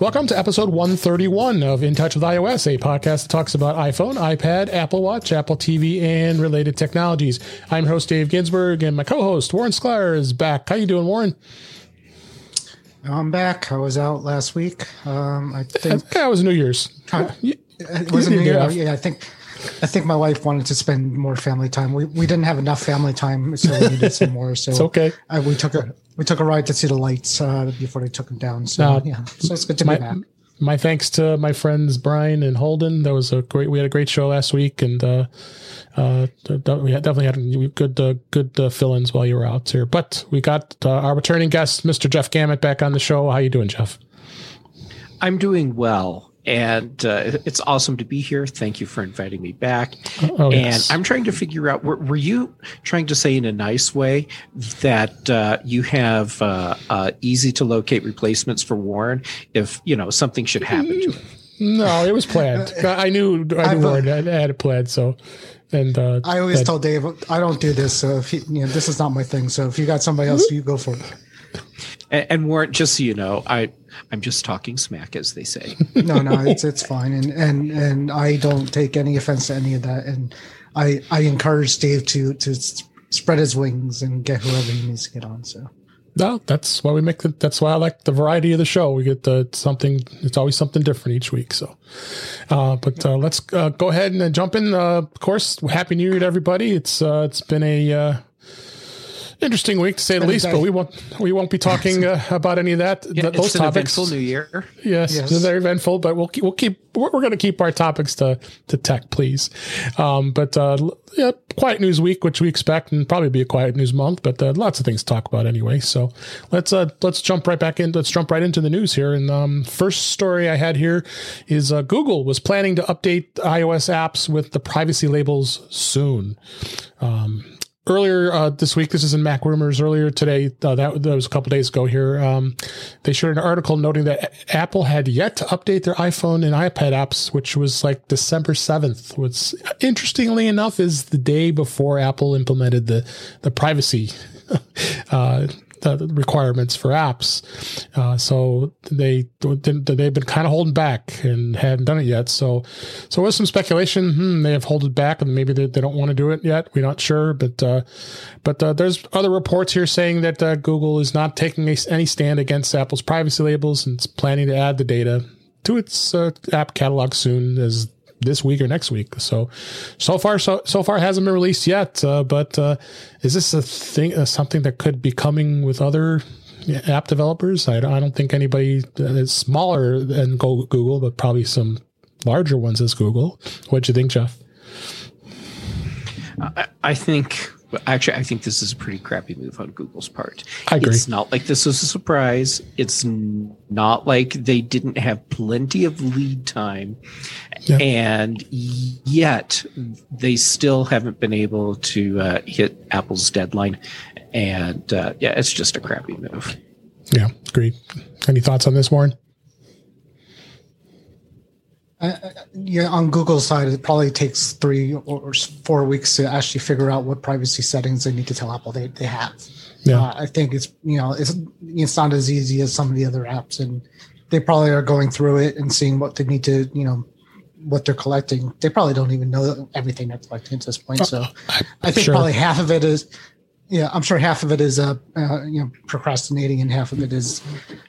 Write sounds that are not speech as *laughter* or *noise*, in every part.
Welcome to episode 131 of In Touch with iOS, a podcast that talks about iPhone, iPad, Apple Watch, Apple TV, and related technologies. I'm host Dave Ginsburg, and my co-host Warren Sklar is back. How you doing, Warren? I'm back. I was out last week. Um, I think that was New Year's. It was New Year. Yeah, I think. I think my wife wanted to spend more family time. We we didn't have enough family time, so we needed some more. So *laughs* it's okay. I, we took a we took a ride to see the lights uh, before they took them down. So uh, yeah, so it's good to my, be back. My thanks to my friends Brian and Holden. That was a great. We had a great show last week, and uh, uh, we definitely had good uh, good uh, fill-ins while you were out here. But we got uh, our returning guest, Mr. Jeff Gamet, back on the show. How you doing, Jeff? I'm doing well and uh, it's awesome to be here. Thank you for inviting me back. Oh, and yes. I'm trying to figure out were, were, you trying to say in a nice way that uh, you have uh, uh easy to locate replacements for Warren if you know something should happen to him? No, it was planned. *laughs* I knew I knew Warren had, had it planned. So, and uh, I always that, told Dave I don't do this. So if he, you know, this is not my thing. So if you got somebody else, *laughs* you go for it. And, and Warren, just so you know, I I'm just talking smack, as they say. *laughs* no, no, it's it's fine, and and and I don't take any offense to any of that, and I I encourage Dave to to spread his wings and get whoever he needs to get on. So. No, that's why we make the. That's why I like the variety of the show. We get the something. It's always something different each week. So, uh, but uh, let's uh, go ahead and jump in. Uh, of course, happy New Year to everybody. It's uh, it's been a uh, interesting week to say the least, but we won't we won't be talking uh, about any of that. Yeah, th- those topics. Eventful New Year. Yes, yes. it's very eventful, but we'll keep we'll keep we're, we're going to keep our topics to to tech, please. Um, but uh, yeah, quiet news week, which we expect, and probably be a quiet news month. But uh, lots of things to talk about anyway. So let's uh, let's jump right back in. Let's jump right into the news here. And um, first story I had here is uh, Google was planning to update iOS apps with the privacy labels soon. Um, earlier uh, this week, this is in MacRumors. Earlier today, uh, that, that, was a couple days ago here. Um, they shared an article noting that Apple had yet to update their iPhone and iPad apps, which was like December seventh. What's interestingly enough is the day before Apple implemented the the privacy. *laughs* uh, the requirements for apps. Uh, so they they've been kind of holding back and hadn't done it yet. So so with some speculation, hmm, they have held it back and maybe they, they don't want to do it yet. We're not sure, but uh, but uh, there's other reports here saying that uh, Google is not taking a, any stand against Apple's privacy labels and it's planning to add the data to its uh, app catalog soon as this week or next week. So, so far, so so far hasn't been released yet. Uh, but uh, is this a thing, uh, something that could be coming with other app developers? I, I don't think anybody is smaller than Google, but probably some larger ones as Google. What do you think, Jeff? I, I think actually, I think this is a pretty crappy move on Google's part. I agree. It's not like this was a surprise. It's not like they didn't have plenty of lead time, and yet they still haven't been able to uh, hit Apple's deadline. And uh, yeah, it's just a crappy move. Yeah, agreed. Any thoughts on this, Warren? Uh, yeah, on Google's side, it probably takes three or four weeks to actually figure out what privacy settings they need to tell Apple they, they have. Yeah. Uh, I think it's you know it's it's not as easy as some of the other apps, and they probably are going through it and seeing what they need to you know what they're collecting. They probably don't even know everything they're collecting at this point. So uh, I think sure. probably half of it is yeah, I'm sure half of it is uh, uh, you know procrastinating, and half of it is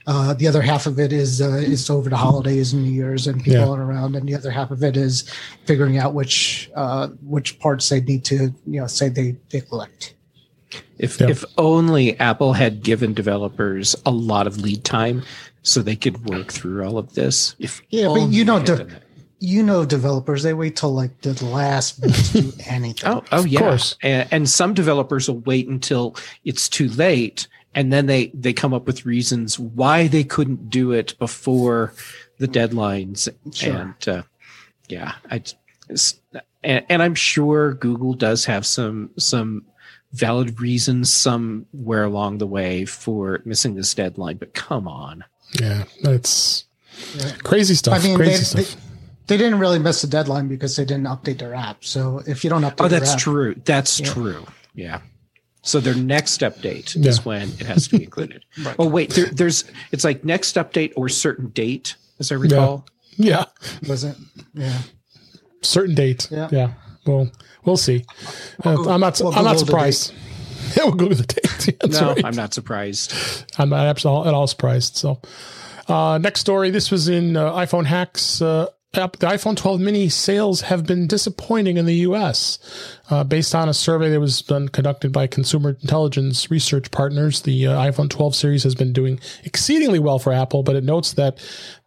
uh, the other half of it is uh, is over the holidays and New Year's and people yeah. are around, and the other half of it is figuring out which uh, which parts they need to you know say they they collect. If if only Apple had given developers a lot of lead time so they could work through all of this. If yeah, but you know, de- you know developers they wait till like the last minute to do *laughs* anything oh, oh yeah of course. And, and some developers will wait until it's too late and then they they come up with reasons why they couldn't do it before the deadlines sure. and uh, yeah i and, and i'm sure google does have some some valid reasons somewhere along the way for missing this deadline but come on yeah that's yeah. crazy stuff I mean, crazy they, stuff they, they didn't really miss the deadline because they didn't update their app. So if you don't update, oh, that's app, true. That's yeah. true. Yeah. So their next update yeah. is when it has to be *laughs* included. right. Oh wait, there, there's it's like next update or certain date, as I recall. Yeah. yeah. Was it? Yeah. Certain date. Yeah. Yeah. Well, we'll see. Uh, I'm not. We'll I'm not surprised. *laughs* Yeah, we'll go to the date. *laughs* no, right. I'm not surprised. I'm not at all surprised. So, uh, next story. This was in uh, iPhone hacks. Uh, the iPhone 12 mini sales have been disappointing in the US. Uh, based on a survey that was done conducted by Consumer Intelligence Research Partners, the uh, iPhone 12 series has been doing exceedingly well for Apple, but it notes that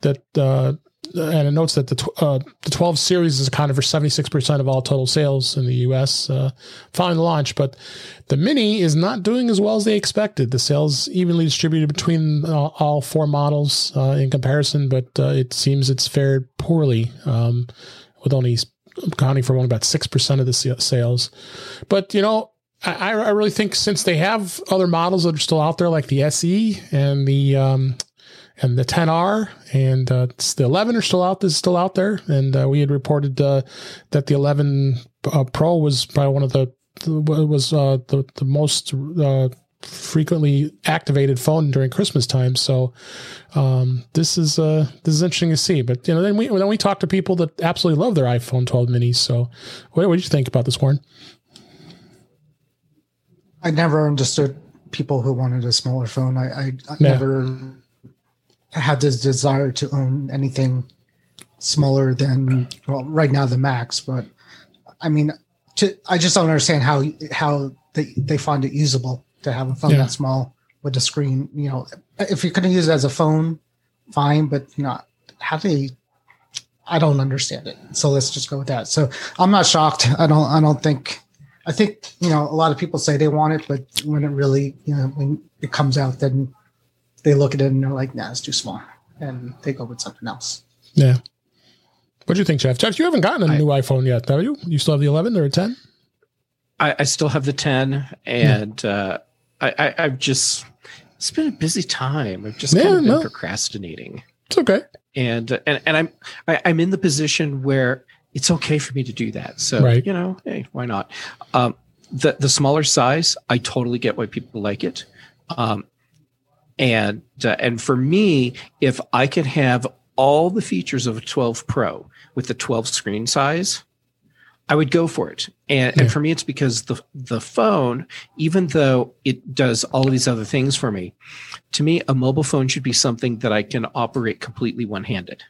that uh, and it notes that the uh, the 12 series is accounted for 76% of all total sales in the U.S. Uh, following the launch, but the Mini is not doing as well as they expected. The sales evenly distributed between uh, all four models uh, in comparison, but uh, it seems it's fared poorly, um, with only accounting for only about six percent of the sales. But you know, I, I really think since they have other models that are still out there, like the SE and the um, and the 10R and uh, the 11 are still out. This is still out there, and uh, we had reported uh, that the 11 uh, Pro was probably one of the was uh, the the most uh, frequently activated phone during Christmas time. So um, this is uh, this is interesting to see. But you know, then we then we talk to people that absolutely love their iPhone 12 minis. So what, what did you think about this, Warren? I never understood people who wanted a smaller phone. I, I, I yeah. never had this desire to own anything smaller than well right now the max but i mean to i just don't understand how how they, they find it usable to have a phone yeah. that small with a screen you know if you're going to use it as a phone fine but not how do they i don't understand it. So let's just go with that. So i'm not shocked. I don't i don't think i think you know a lot of people say they want it but when it really you know when it comes out then they look at it and they're like, nah, it's too small. And they go with something else. Yeah. What do you think, Jeff? Jeff, you haven't gotten a I, new iPhone yet, have you? You still have the 11 or a 10? I, I still have the 10, and yeah. uh, I, I, have just, it's been a busy time. I've just yeah, kind of been no. procrastinating. It's okay. And, and, and I'm, I, am i am in the position where it's okay for me to do that. So, right. you know, hey, why not? Um, the, the smaller size, I totally get why people like it. Um, and uh, and for me if i can have all the features of a 12 pro with the 12 screen size i would go for it and, yeah. and for me it's because the the phone even though it does all of these other things for me to me a mobile phone should be something that i can operate completely one-handed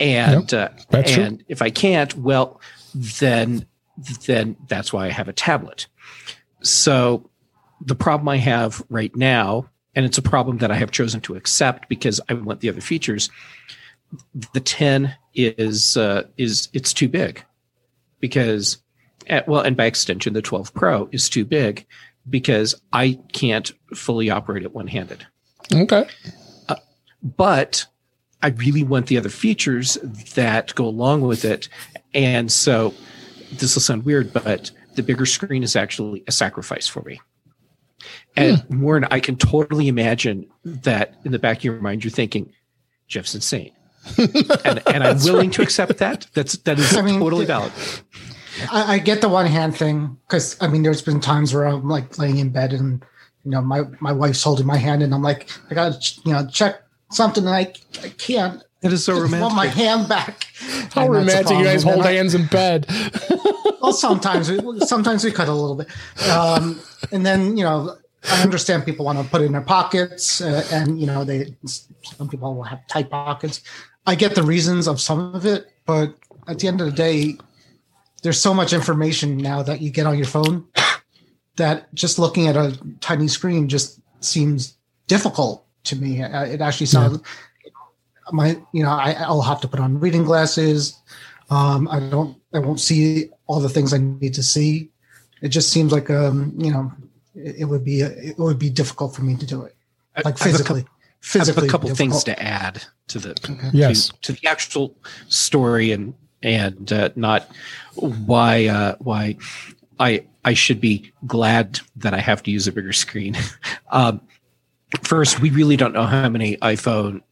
and yep, uh, and true. if i can't well then then that's why i have a tablet so the problem i have right now and it's a problem that I have chosen to accept because I want the other features. The 10 is uh, is it's too big because at, eh, well, and by extension, the 12 Pro is too big because I can't fully operate it one handed. Okay, uh, but I really want the other features that go along with it, and so this will sound weird, but the bigger screen is actually a sacrifice for me. And hmm. Warren, I can totally imagine that in the back of your mind, you're thinking, Jeff's insane. *laughs* and, and I'm willing right. to accept that. That's that is *laughs* I mean, totally valid. I, I, get the one hand thing because I mean, there's been times where I'm like laying in bed and you know my my wife's holding my hand and I'm like, I gotta you know check something and I I can't. It is so romantic. I want my hand back. How romantic you guys hold hands in bed. *laughs* well, sometimes sometimes we cut a little bit, um, and then you know I understand people want to put it in their pockets, uh, and you know, they some people will have tight pockets. I get the reasons of some of it, but at the end of the day, there's so much information now that you get on your phone that just looking at a tiny screen just seems difficult to me. Uh, it actually sounds yeah. My you know I, will have to put on reading glasses. Um, I don't I won't see all the things I need to see. It just seems like um you know it would be it would be difficult for me to do it, like physically. physically, I have a couple difficult. things to add to the okay. yes to, to, the actual story and and uh, not why uh, why I I should be glad that I have to use a bigger screen. *laughs* um, first, we really don't know how many iPhone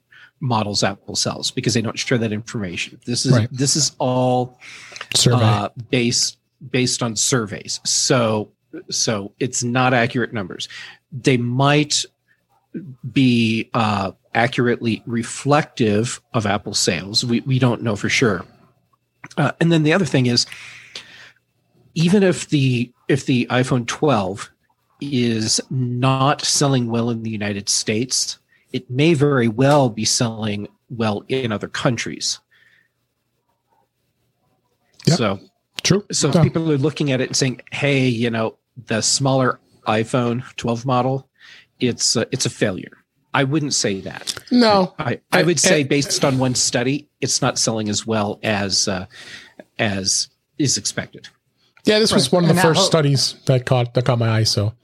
models Apple sells because they don't share that information. This is right. this is all uh, based based on surveys. So so it's not accurate numbers. They might be uh, accurately reflective of Apple sales. We we don't know for sure. Uh, and then the other thing is, even if the if the iPhone 12 is not selling well in the United States, it may very well be selling well in other countries. Yep. So True. so Yeah. people are looking at it and saying, "Hey, you know, the smaller iPhone 12 model, it's a, it's a failure." I wouldn't say that. No. I, I would say, based on one study, it's not selling as well as uh, as is expected. Yeah, this was one of the first studies that caught that caught my eye. So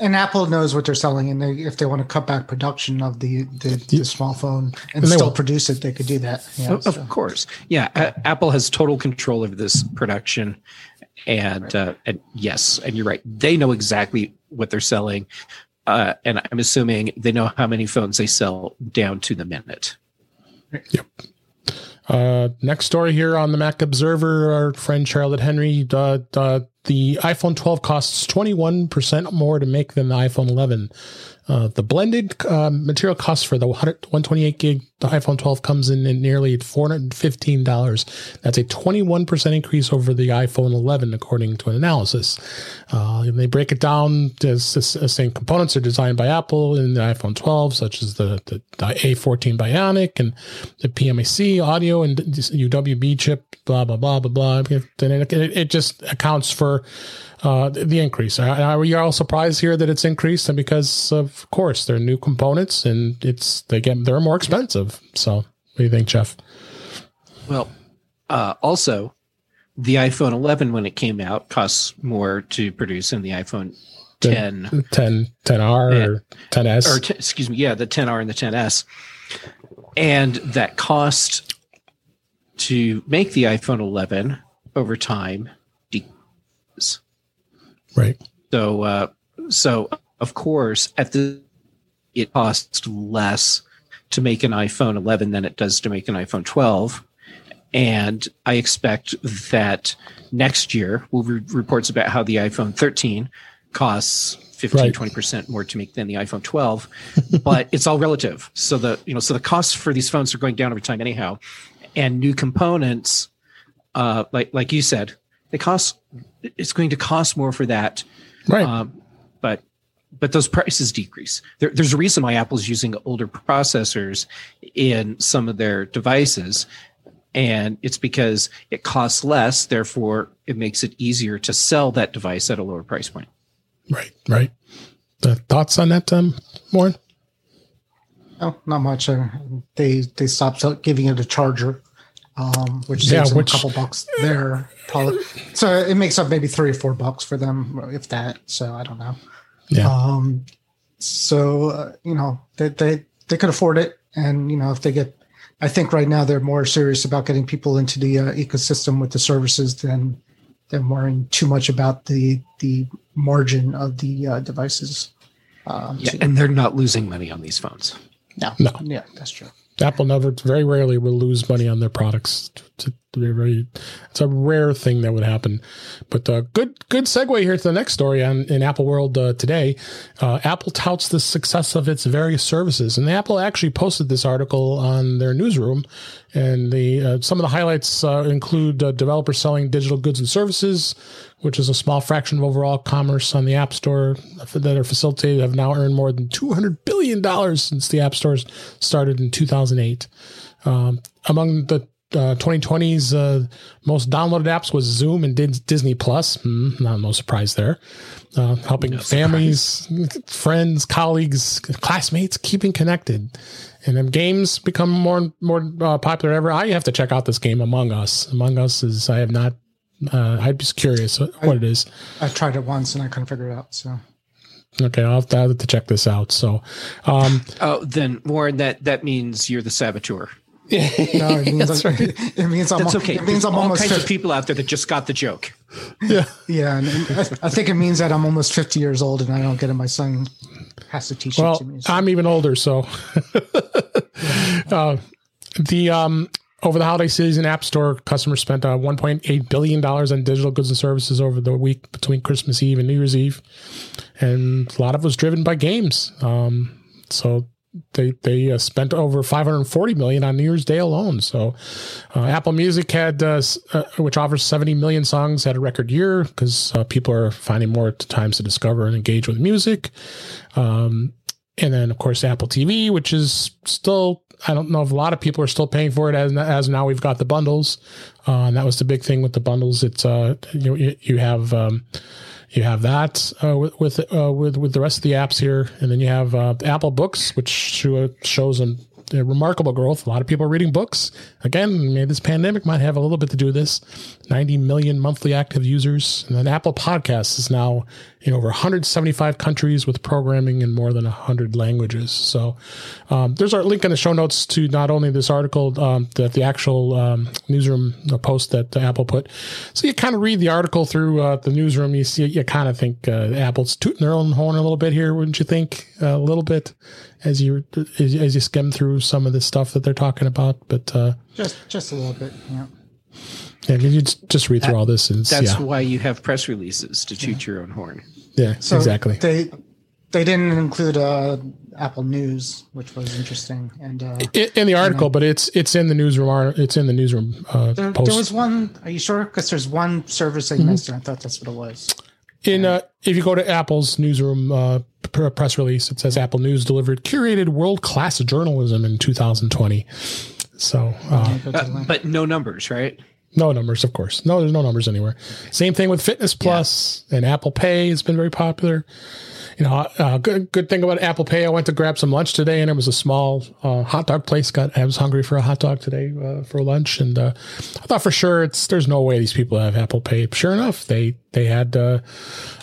And Apple knows what they're selling, and they, if they want to cut back production of the the, the small phone and, And still will. produce it, they could do that. Yeah, Of- so- course, yeah. Apple has total control of this production, and uh, and yes, and you're right. They know exactly what they're selling, uh, and I'm assuming they know how many phones they sell down to the minute. Uh, next story here on the Mac Observer, our friend Charlotte Henry. Uh, uh, the iPhone 12 costs 21% more to make than the iPhone 11. Uh, the blended uh, material cost for the 100, 128 gig the iPhone 12 comes in at nearly $415. That's a 21% increase over the iPhone 11, according to an analysis. Uh, and they break it down as, as saying components are designed by Apple in the iPhone 12, such as the, the, the A14 Bionic and the PMIC audio and UWB chip, blah, blah, blah, blah, blah. It, it just accounts for uh, the increase. Are, are you all surprised here that it's increased? And because of course they're new components and it's they get they're more expensive. So what do you think, Jeff? Well, uh, also, the iPhone 11 when it came out costs more to produce than the iPhone 10 10 10R or 10S? or t- excuse me, yeah, the 10R and the 10S, and that cost to make the iPhone 11 over time. Right. So, uh, so of course, at the it costs less to make an iPhone 11 than it does to make an iPhone 12, and I expect that next year we'll re- reports about how the iPhone 13 costs 15 Right. 20% more to make than the iPhone 12 *laughs* but it's all relative so the you know so the costs for these phones are going down over time anyhow and new components uh like like you said they cost it's going to cost more for that Right. um, but but those prices decrease. There, there's a reason why Apple's using older processors in some of their devices, and it's because it costs less. Therefore, it makes it easier to sell that device at a lower price point. right. Right. Uh, thoughts on that, um, Warren? No, not much. Uh, they they stopped giving it a charger, um, which Yeah, saves them which- a couple bucks there. Probably, so it makes up maybe three or four bucks for them, if that. So I don't know. Yeah. Um, so uh, you know they they they could afford it, and you know if they get, I think right now they're more serious about getting people into the uh, ecosystem with the services than than worrying too much about the the margin of the uh, devices. Um, Yeah, so- and they're not losing money on these phones. no, No. yeah, that's true. Apple never, very rarely will lose money on their products. It's a rare thing that would happen. But uh, good, good segue here to the next story on in Apple World uh, today. Uh, Apple touts the success of its various services, and Apple actually posted this article on their newsroom. And the uh, some of the highlights uh, include uh, developers selling digital goods and services, which is a small fraction of overall commerce on the App Store that are facilitated, have now earned more than $200 billion since the App Stores started in 2008. Um, among the uh, 2020's uh, most downloaded apps was Zoom and Disney Plus. Hmm, not no surprise there. Uh, helping families, friends, colleagues, classmates keeping connected. And then games become more and more uh, popular ever. I have to check out this game Among Us. Among Us is I have not. Uh, I'd be curious what it is. I tried it once and I couldn't figure it out. So Okay, I'll have to, I'll have to check this out. So, um, Oh, then Warren, that that means you're the saboteur. *laughs* no, it means I'm, it means I'm That's okay. it means There's I'm all almost kinds of people out there that just got the joke. yeah, yeah, and I, I think it means that I'm almost 50 years old and I don't get it. My son has to teach it to me. So. I'm even older, so *laughs* uh, the um, over the holiday season, App Store customers spent uh, 1.8 billion dollars on digital goods and services over the week between Christmas Eve and New Year's Eve, and a lot of it was driven by games. Um, so they they uh, spent over 540 million on New Year's Day alone. So uh, Apple Music had, uh, uh which offers 70 million songs, had a record year because uh, people are finding more times to discover and engage with music. Um, and then of course Apple TV, which is still I don't know if a lot of people are still paying for it as as now we've got the bundles, uh, and that was the big thing with the bundles. It's you know, you have. Um, you have that uh, with with, uh, with with the rest of the apps here, and then you have uh, Apple Books, which shows an remarkable growth. A lot of people are reading books. Again, this pandemic might have a little bit to do with this. 90 million monthly active users. And then Apple Podcasts is now in over 175 countries with programming in more than 100 languages. So um, there's our link in the show notes to not only this article, um, the, the actual um, newsroom post that Apple put. So you kind of read the article through uh, the newsroom. You see, you kind of think uh, Apple's tooting their own horn a little bit here, wouldn't you think? a little bit as you as, as you skim through some of the stuff that they're talking about, but uh, just just a little bit, yeah. Yeah, you just read through that, all this, and that's yeah. why you have press releases to toot yeah. your own horn. Yeah, so exactly. They they didn't include uh, Apple News, which was interesting, and uh, in, in the article, but it's it's in the newsroom. It's in the newsroom. Uh, there, there, was one. Are you sure? Because there's one service that you mm-hmm. missed, and I thought that's what it was. In uh, if you go to Apple's newsroom uh, press release, it says Apple News delivered curated world class journalism in 2020. So, uh, uh, but no numbers, right? No numbers, of course. No, there's no numbers anywhere. Same thing with Fitness Plus yeah. and Apple Pay has been very popular you know, uh, good good thing about Apple Pay. I went to grab some lunch today, and it was a small uh, hot dog place. Got I was hungry for a hot dog today uh, for lunch, and uh, I thought for sure it's there's no way these people have Apple Pay. Sure enough, they they had uh,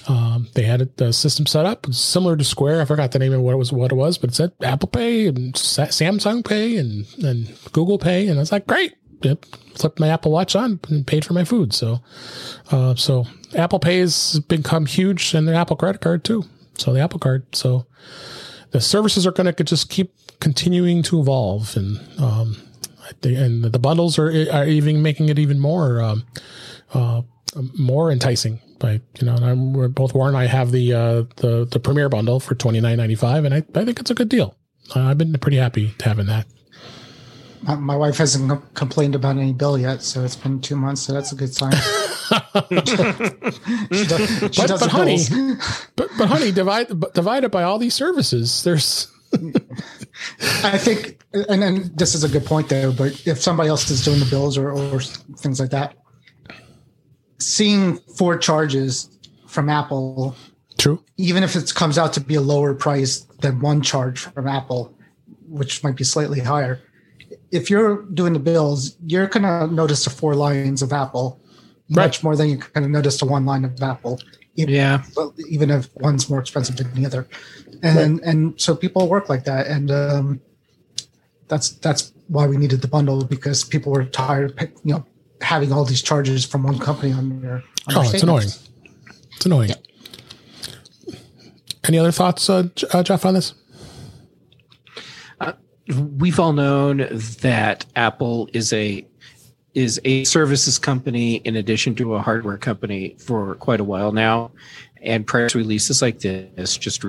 um, they had the system set up similar to Square. I forgot the name of what it was what it was, but it said Apple Pay and Samsung Pay and and Google Pay, and I was like, great. Yep. Flipped my Apple Watch on and paid for my food. So, uh, so Apple Pay has become huge, and the Apple credit card too. So the Apple Card. So the services are going to just keep continuing to evolve, and um, and the bundles are are even making it even more um, uh, more enticing. By you know, I'm, we're both Warren and I have the uh, the the Premier bundle for twenty nine ninety five, and I I think it's a good deal. I've been pretty happy to having that. My wife hasn't complained about any bill yet, so it's been two months, so that's a good sign. *laughs* she does, she but, but honey, but, but honey, divide divide it by all these services. There's. I think, and then this is a good point though. But if somebody else is doing the bills or, or things like that, seeing four charges from Apple, true, even if it comes out to be a lower price than one charge from Apple, which might be slightly higher. If you're doing the bills, you're gonna notice the four lines of Apple right. much more than you can kind of notice the one line of Apple. Even, yeah. Even if one's more expensive than the other, and right. and so people work like that, and um, that's that's why we needed the bundle because people were tired, of, you know, having all these charges from one company on their. On oh, it's annoying. It's annoying. Yeah. Any other thoughts, uh, uh, Jeff, on this? Uh, we've all known that Apple is a is a services company in addition to a hardware company for quite a while now, and press releases like this just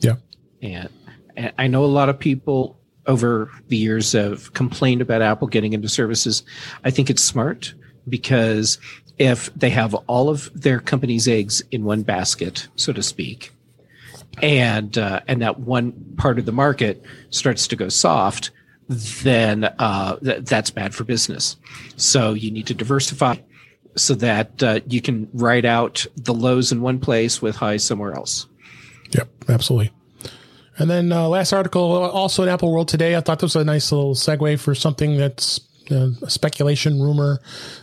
yeah. And, and I know a lot of people over the years have complained about Apple getting into services. I think it's smart because if they have all of their company's eggs in one basket, so to speak, and uh, and that one part of the market starts to go soft, then uh, th- that's bad for business. So you need to diversify so that uh, you can write out the lows in one place with highs somewhere else. Yep, absolutely. And then uh, last article, also in Apple World today. I thought this was a nice little segue for something that's uh, speculation, rumor.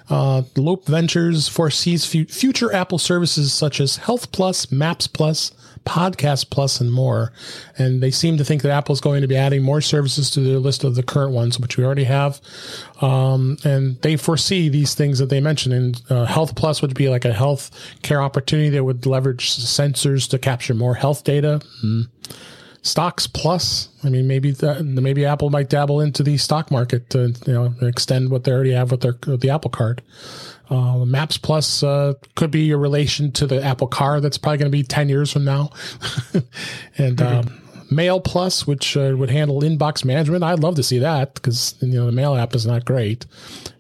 Uh, Loop Ventures foresees f- future Apple services such as Health Plus, Maps Plus, Podcast Plus, and more. And they seem to think that Apple is going to be adding more services to their list of the current ones, which we already have. Um, and they foresee these things that they mentioned. And uh, Health Plus would be like a health care opportunity that would leverage sensors to capture more health data. Mm. stocks plus. I mean, maybe maybe Apple might dabble into the stock market to you know extend what they already have with their with the Apple Card. Uh, Maps Plus uh, could be a relation to the Apple Car that's probably going to be ten years from now, *laughs* and. Mm-hmm. Um, Mail Plus, which uh, would handle inbox management. I'd love to see that because you know the Mail app is not great.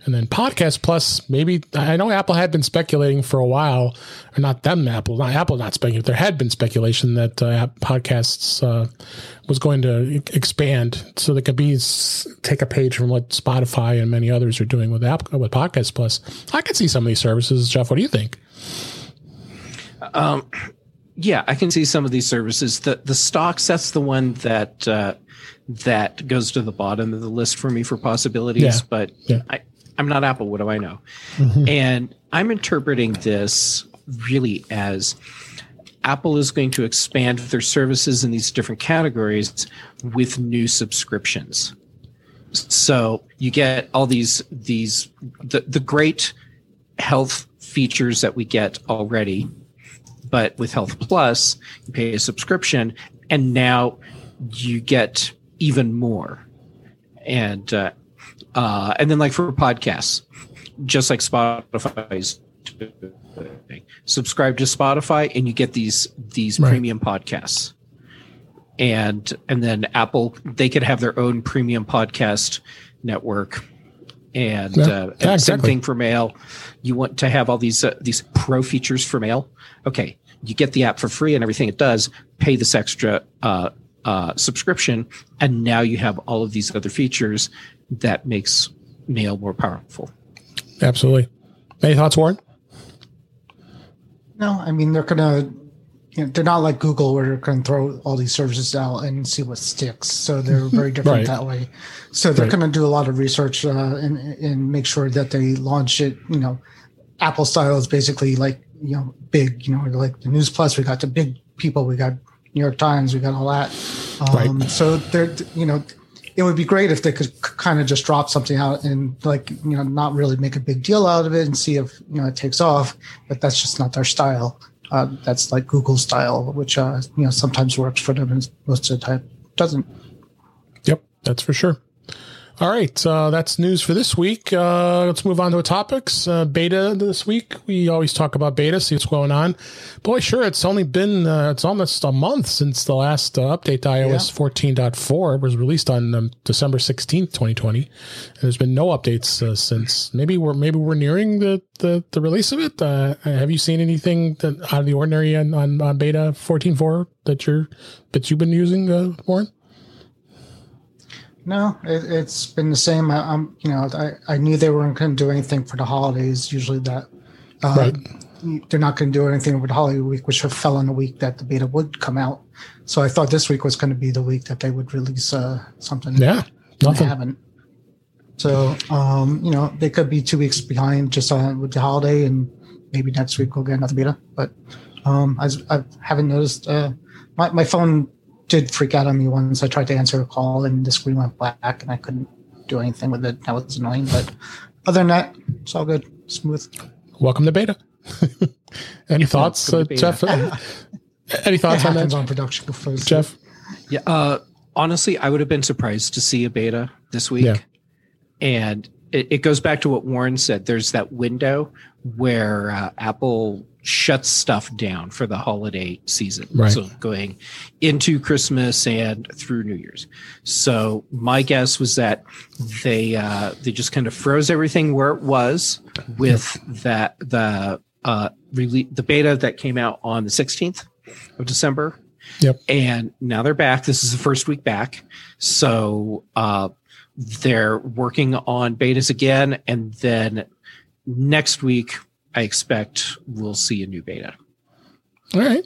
And then Podcast Plus, maybe I know Apple had been speculating for a while, or not them Apple, not Apple, not speculating. There had been speculation that uh, podcasts uh, was going to expand, so they could be take a page from what Spotify and many others are doing with with Podcast Plus. I could see some of these services, Jeff. What do you think? Um, yeah, I can see some of these services. The the stocks that's the one that uh, that goes to the bottom of the list for me for possibilities. Yeah. But yeah. I I'm not Apple. What do I know? Mm-hmm. And I'm interpreting this really as Apple is going to expand their services in these different categories with new subscriptions. So you get all these these the, the great health features that we get already but with Health Plus, you pay a subscription, and now you get even more. And uh, uh, and then like for podcasts, just like Spotify's subscribe to Spotify, and you get these these right. premium podcasts. And and then Apple, they could have their own premium podcast network and, yeah, uh, and yeah, exactly. same thing for mail. You want to have all these uh, these pro features for mail. Okay, you get the app for free and everything it does. Pay this extra uh, uh, subscription, and now you have all of these other features that makes mail more powerful. Absolutely. Any thoughts, Warren? No, I mean they're gonna you know, they're not like Google where they're going to throw all these services out and see what sticks. So they're *laughs* very different right. that way. So they're right. going to do a lot of research uh, and, and make sure that they launch it. You know, Apple style is basically like you know big. You know, like the News Plus. We got the big people. We got New York Times. We got all that. Um, right. So they're you know. It would be great if they could kind of just drop something out and like you know not really make a big deal out of it and see if you know it takes off, but that's just not their style. Uh, that's like Google style, which uh, you know sometimes works for them and most of the time doesn't. Yep, that's for sure. All right, uh, that's news for this week. Uh, let's move on to topics. Uh, beta this week. We always talk about beta, see what's going on. Boy, sure, it's only been uh, it's almost a month since the last uh, update to iOS yeah. 14.4 was released on um, December 16th, 2020. And there's been no updates uh, since. Maybe we're maybe we're nearing the the, the release of it. have you seen anything that, out of the ordinary on, on, on beta 14.4 that you're that you've been using, Warren? No, it, has been the same. I, am you know, I, I knew they weren't going to do anything for the holidays. Usually, that uh, right. they're not going to do anything with holiday week, which fell on the week that the beta would come out. So I thought this week was going to be the week that they would release uh, something. Yeah, nothing. They haven't. So, um, you know, they could be two weeks behind just on with the holiday, and maybe next week we'll get another beta. But um, I, I haven't noticed. Uh, my my phone did freak out on me once. I tried to answer a call and the screen went black and I couldn't do anything with it. That was annoying. But other than that, it's all good, smooth. Welcome to beta. *laughs* *laughs* Any thoughts, uh, Jeff? Any thoughts on that? On production, Jeff. Yeah. Uh, honestly, I would have been surprised to see a beta this week. Yeah. And it, it goes back to what Warren said. There's that window where uh, Apple shuts stuff down for the holiday season. Right. So going into Christmas and through New Year's. So my guess was that they uh, they just kind of froze everything where it was with that the uh rele- the beta that came out on the 16th of December. Yep. And now they're back. This is the first week back. So uh they're working on betas again and then next week I expect we'll see a new beta. All right.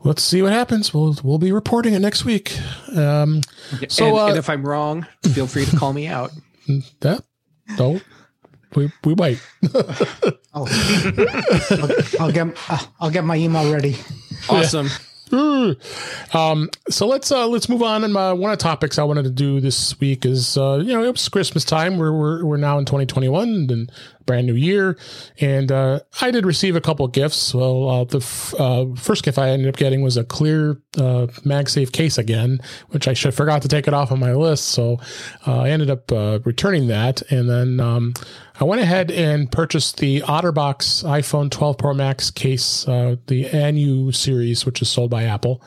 Let's see what happens. We'll we'll be reporting it next week. Um, so, and, uh, and if I'm wrong, feel free to call me out. *laughs* That don't we we might. I'll, *laughs* I'll, I'll, get I'll get my email ready. Awesome. Yeah. *laughs* Um, so let's uh, let's move on. And my, one of the topics I wanted to do this week is uh, you know it was Christmas time. We're we're, we're now in 2021 and brand new year, and uh, I did receive a couple gifts. Well, uh, the f- uh, first gift I ended up getting was a clear uh, MagSafe case again, which I should forgot to take it off on my list. So uh, I ended up uh, returning that, and then um, I went ahead and purchased the OtterBox iPhone 12 Pro Max case, uh, the Aneu series, which is sold by Apple.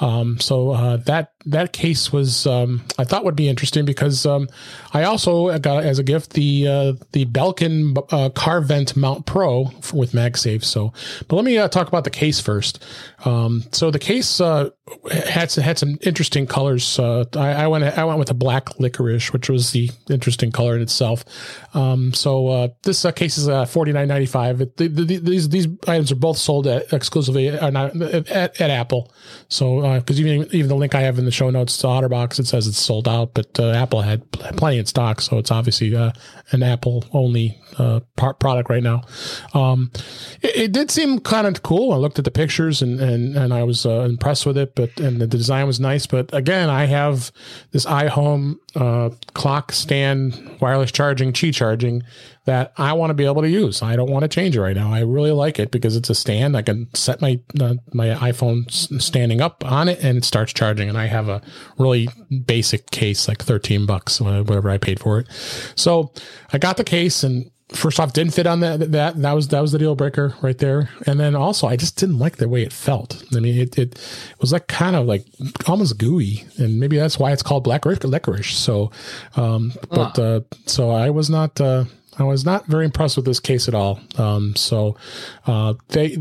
Um, so uh, that that case was um, I thought would be interesting because um, I also got as a gift the uh, the Belkin uh, Car Vent Mount Pro with MagSafe. So, but let me uh, talk about the case first. Um, so the case uh, had had some interesting colors. Uh, I, I, went I went with a black licorice, which was the interesting color in itself. Um, so uh, this uh, case is uh, forty nine ninety five. The, the, these these items are both sold at, exclusively at, at, at Apple. So because even even the link I have in the show notes to OtterBox, it says it's sold out, but uh, Apple had plenty in stock, so it's obviously uh, an Apple only uh, product right now. Um, it, it, did seem kind of cool. I looked at the pictures and and and I was impressed with it, but and the design was nice. But again, I have this iHome uh, clock stand wireless charging, Qi charging that I want to be able to use. I don't want to change it right now. I really like it because it's a stand. I can set my uh, my iPhone standing up on it and it starts charging. And I have a really basic case, like thirteen bucks, whatever I paid for it. So I got the case and first off didn't fit on that that that was that was the deal breaker right there. And then also i just didn't like the way it felt. I mean it, it was like kind of like almost gooey. And maybe that's why it's called black licorice. So um but uh so i was not uh I was not very impressed with this case at all. Um, so, uh, they,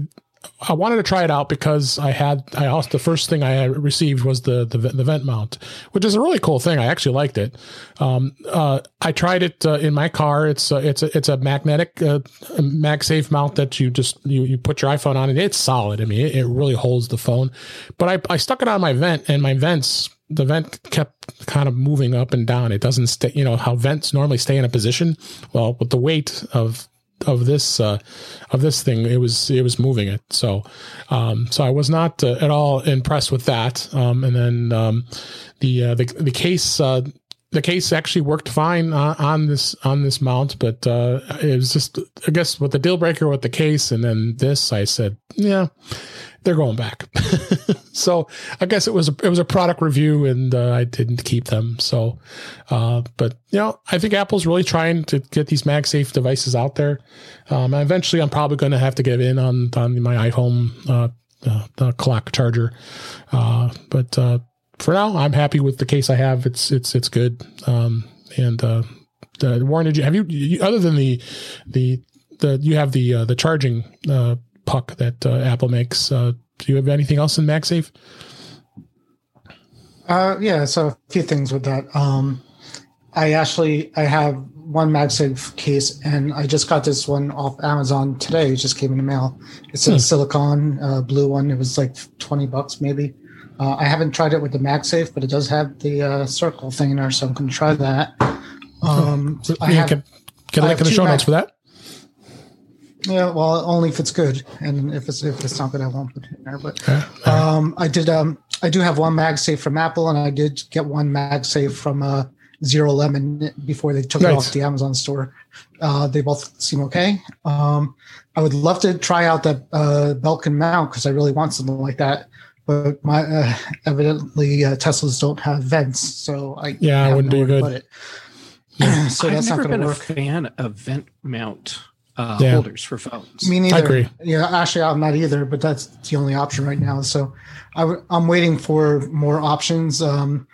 I wanted to try it out because I had I also the first thing I received was the, the the vent mount, which is a really cool thing. I actually liked it. Um, uh, I tried it uh, in my car. It's uh, it's a it's a magnetic uh, MagSafe mount that you just you you put your iPhone on and it's solid. I mean, it, it really holds the phone. But I I stuck it on my vent and my vents the vent kept kind of moving up and down. It doesn't stay, you know, how vents normally stay in a position. Well, with the weight of of this uh, of this thing, it was it was moving it. So um, so I was not uh, at all impressed with that. Um, and then um, the, uh, the the case uh, the case actually worked fine on, on this on this mount, but uh, it was just I guess with the deal breaker with the case and then this, I said, yeah, they're going back. *laughs* so I guess it was a, it was a product review, and uh, I didn't keep them. So, uh, but you know, I think Apple's really trying to get these MagSafe devices out there. Um, eventually, I'm probably going to have to get in on on my iPhone uh, uh clock charger, uh, but uh, for now, I'm happy with the case I have. It's it's it's good. Um, and uh, the, Warren, did you have you, you other than the the the you have the uh, the charging uh, puck that uh, Apple makes. Uh, do you have anything else in MagSafe? Uh, yeah, so a few things with that. Um, I actually I have one MagSafe case, and I just got this one off Amazon today. It just came in the mail. It's a hmm. silicon uh, blue one. It was like twenty bucks maybe. Uh, I haven't tried it with the MagSafe, but it does have the uh, circle thing in there, so I'm going to try that. Um, so, I have, can, can I link in the show notes for that? Yeah, well, only if it's good, and if it's if it's not good, I won't put it in there. But um, I did. Um, I do have one MagSafe from Apple, and I did get one MagSafe from uh, ZeroLemon before they took it off the Amazon store. Uh, they both seem okay. Um, I would love to try out that uh, Belkin mount because I really want something like that. But my uh, evidently uh, Teslas don't have vents, so I yeah, I wouldn't be good. *clears throat* so I've never been work. a fan of vent mount uh, yeah. holders for phones. Me neither. I agree. Yeah, actually, I'm not either, but that's the only option right now. So i w- I'm waiting for more options. Um,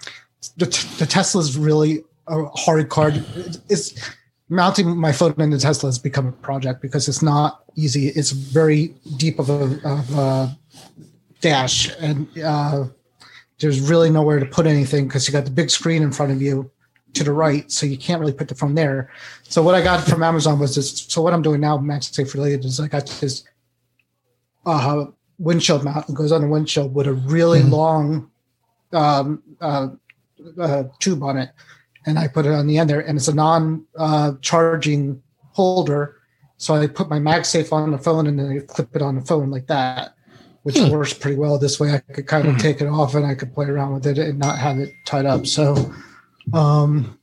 the, the Tesla's really a hard card. It's mounting my phone in the Tesla has become a project because it's not easy. It's very deep of a, of a dash, and uh, there's really nowhere to put anything because you got the big screen in front of you to the right, so you can't really put the phone there. So what I got from Amazon was this. So what I'm doing now, MagSafe related, is I got this uh, windshield mount that goes on the windshield with a really mm-hmm. long um, uh, uh, tube on it, and I put it on the end there, and it's a non-charging uh, holder. So I put my MagSafe on the phone, and then I clip it on the phone like that which hmm. works pretty well. This way, I could kind of hmm. take it off and I could play around with it and not have it tied up. So, um,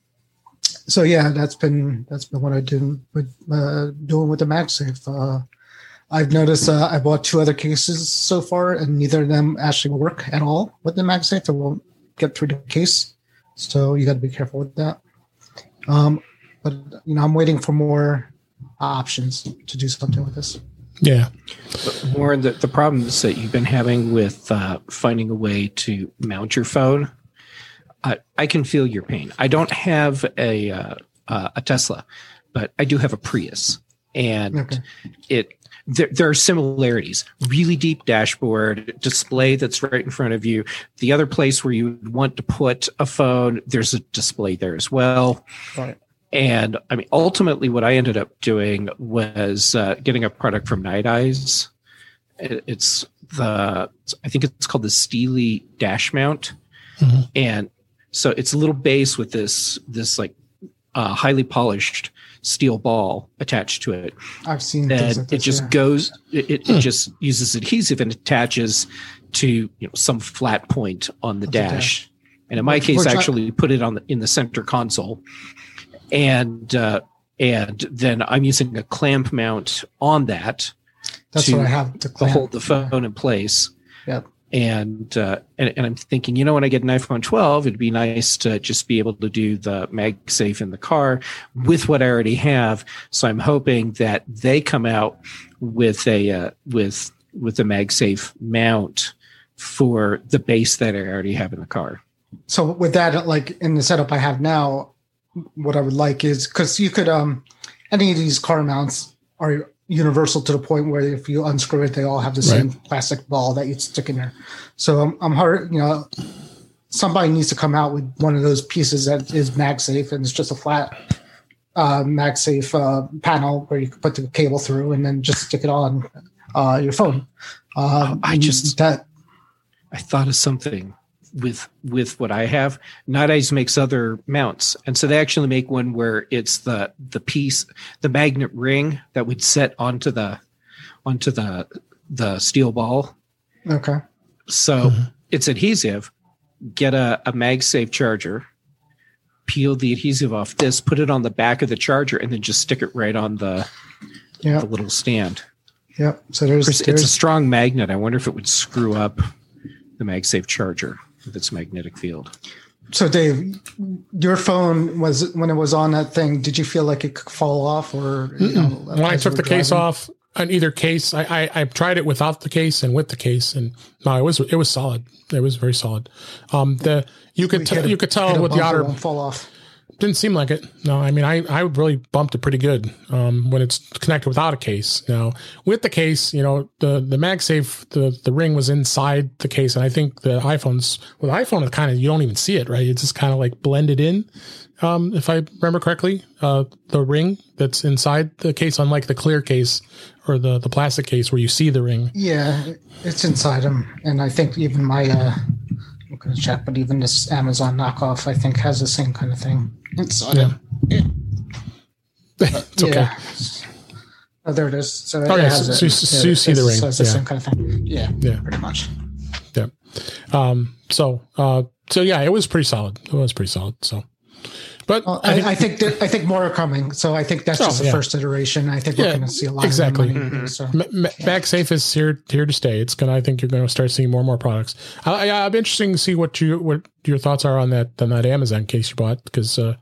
so yeah, that's been that's been what I did with uh, doing with the MagSafe. Uh, I've noticed uh, I bought two other cases so far, and neither of them actually work at all with the MagSafe. It won't get through the case, so you got to be careful with that. Um, but you know, I'm waiting for more options to do something with this. Yeah. Warren, the, the problems that you've been having with uh, finding a way to mount your phone, I, I can feel your pain. I don't have a uh, uh, a Tesla, but I do have a Prius, and okay. it there, there are similarities. Really deep dashboard, display that's right in front of you. The other place where you would want to put a phone, there's a display there as well. Right. And I mean, ultimately, what I ended up doing was uh, getting a product from Nite Ize. It's the, I think it's called the Steelie Dash Mount, mm-hmm. and so it's a little base with this this like uh, highly polished steel ball attached to it. I've seen that. Like it just yeah. goes. It, it, it, just uses adhesive and attaches to you know some flat point on the, dash. the dash. And in my case, Which actually I, put it on the, in the center console and uh, and then I'm using a clamp mount on that. That's to, what I have to, to hold the phone in place. And, uh, and and I'm thinking, you know, when I get an iPhone 12, it'd be nice to just be able to do the MagSafe in the car with what I already have. So I'm hoping that they come out with a uh, with with the MagSafe mount for the base that I already have in the car. So with that, like in the setup I have now, what I would like is because you could um any of these car mounts are universal to the point where if you unscrew it, they all have the same plastic ball that you stick in there. So I'm, I'm hard, you know, somebody needs to come out with one of those pieces that is MagSafe and it's just a flat uh, MagSafe uh, panel where you can put the cable through and then just stick it on uh, your phone. Um, I just that I thought of something with with what I have. Nite Ize makes other mounts, and so they actually make one where it's the the piece, the magnet ring that would set onto the onto the the steel ball. Okay. So mm-hmm. it's adhesive. Get a, a MagSafe charger, peel the adhesive off this, put it on the back of the charger, and then just stick it right on the yeah. the little stand. Yep. So there's, there's it's a strong magnet. I wonder if it would screw up the MagSafe charger with its magnetic field. So, Dave, your phone was when it was on that thing. Did you feel like it could fall off, or you know, when I took the driving? case off on either case, I, I, I tried it without the case and with the case, and no, it was it was solid. It was very solid. Um, the you could t- you could tell with the outer fall off. Didn't seem like it. No, I mean, I, I really bumped it pretty good um, when it's connected without a case. Now, with the case, you know, the the MagSafe, the the ring was inside the case, and I think the iPhones with the iPhone, it kind of you don't even see it, right? It's just kind of like blended in. Um, if I remember correctly, uh, the ring that's inside the case, unlike the clear case or the the plastic case where you see the ring. Yeah, it's inside them, and I think even my. Uh I'm gonna check, but even this Amazon knockoff, I think, has the same kind of thing. It's yeah. It, it's okay. Yeah. Oh, there it is. So it, oh, yeah, has so, it. So, you see the ring. So it's the yeah. same kind of thing. Yeah. Yeah. Pretty much. Yeah. Um, so, uh, so yeah, it was pretty solid. It was pretty solid. So, but well, I, I, think that, I think more are coming. So I think that's oh, just the yeah. first iteration. I think we're going to see a lot. Exactly. Of mm-hmm. so. MagSafe is here here to stay. It's gonna. I think you're going to start seeing more and more products. I, I, I'm interested to see what you what your thoughts are on that on that Amazon case you bought because uh,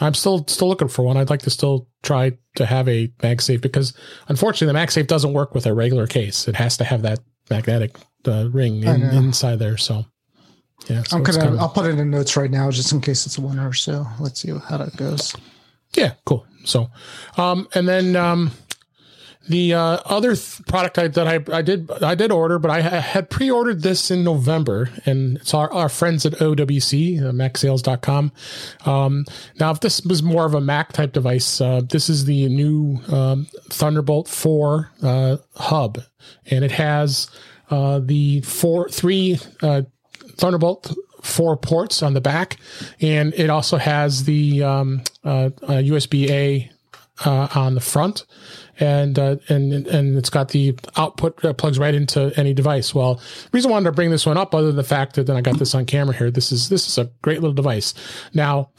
I'm still still looking for one. I'd like to still try to have a MagSafe because unfortunately the MagSafe doesn't work with a regular case. It has to have that magnetic uh, ring in, inside there. So yeah, so I'm gonna. Kind of, I'll put it in notes right now, just in case it's a winner. So let's see how that goes. Yeah, cool. So, um, and then um, the uh, other th- product I, that I, I did I did order, but I had pre-ordered this in November, and it's our, our friends at OWC, uh, MacSales.com. Um, now, if this was more of a Mac type device, uh, this is the new um, Thunderbolt 4 uh, hub, and it has uh, the four three uh, Thunderbolt four ports on the back, and it also has the um, uh, USB A uh, on the front, and uh, and and it's got the output uh, plugs right into any device. Well, the reason I wanted to bring this one up, other than the fact that then I got this on camera here, this is this is a great little device. Now,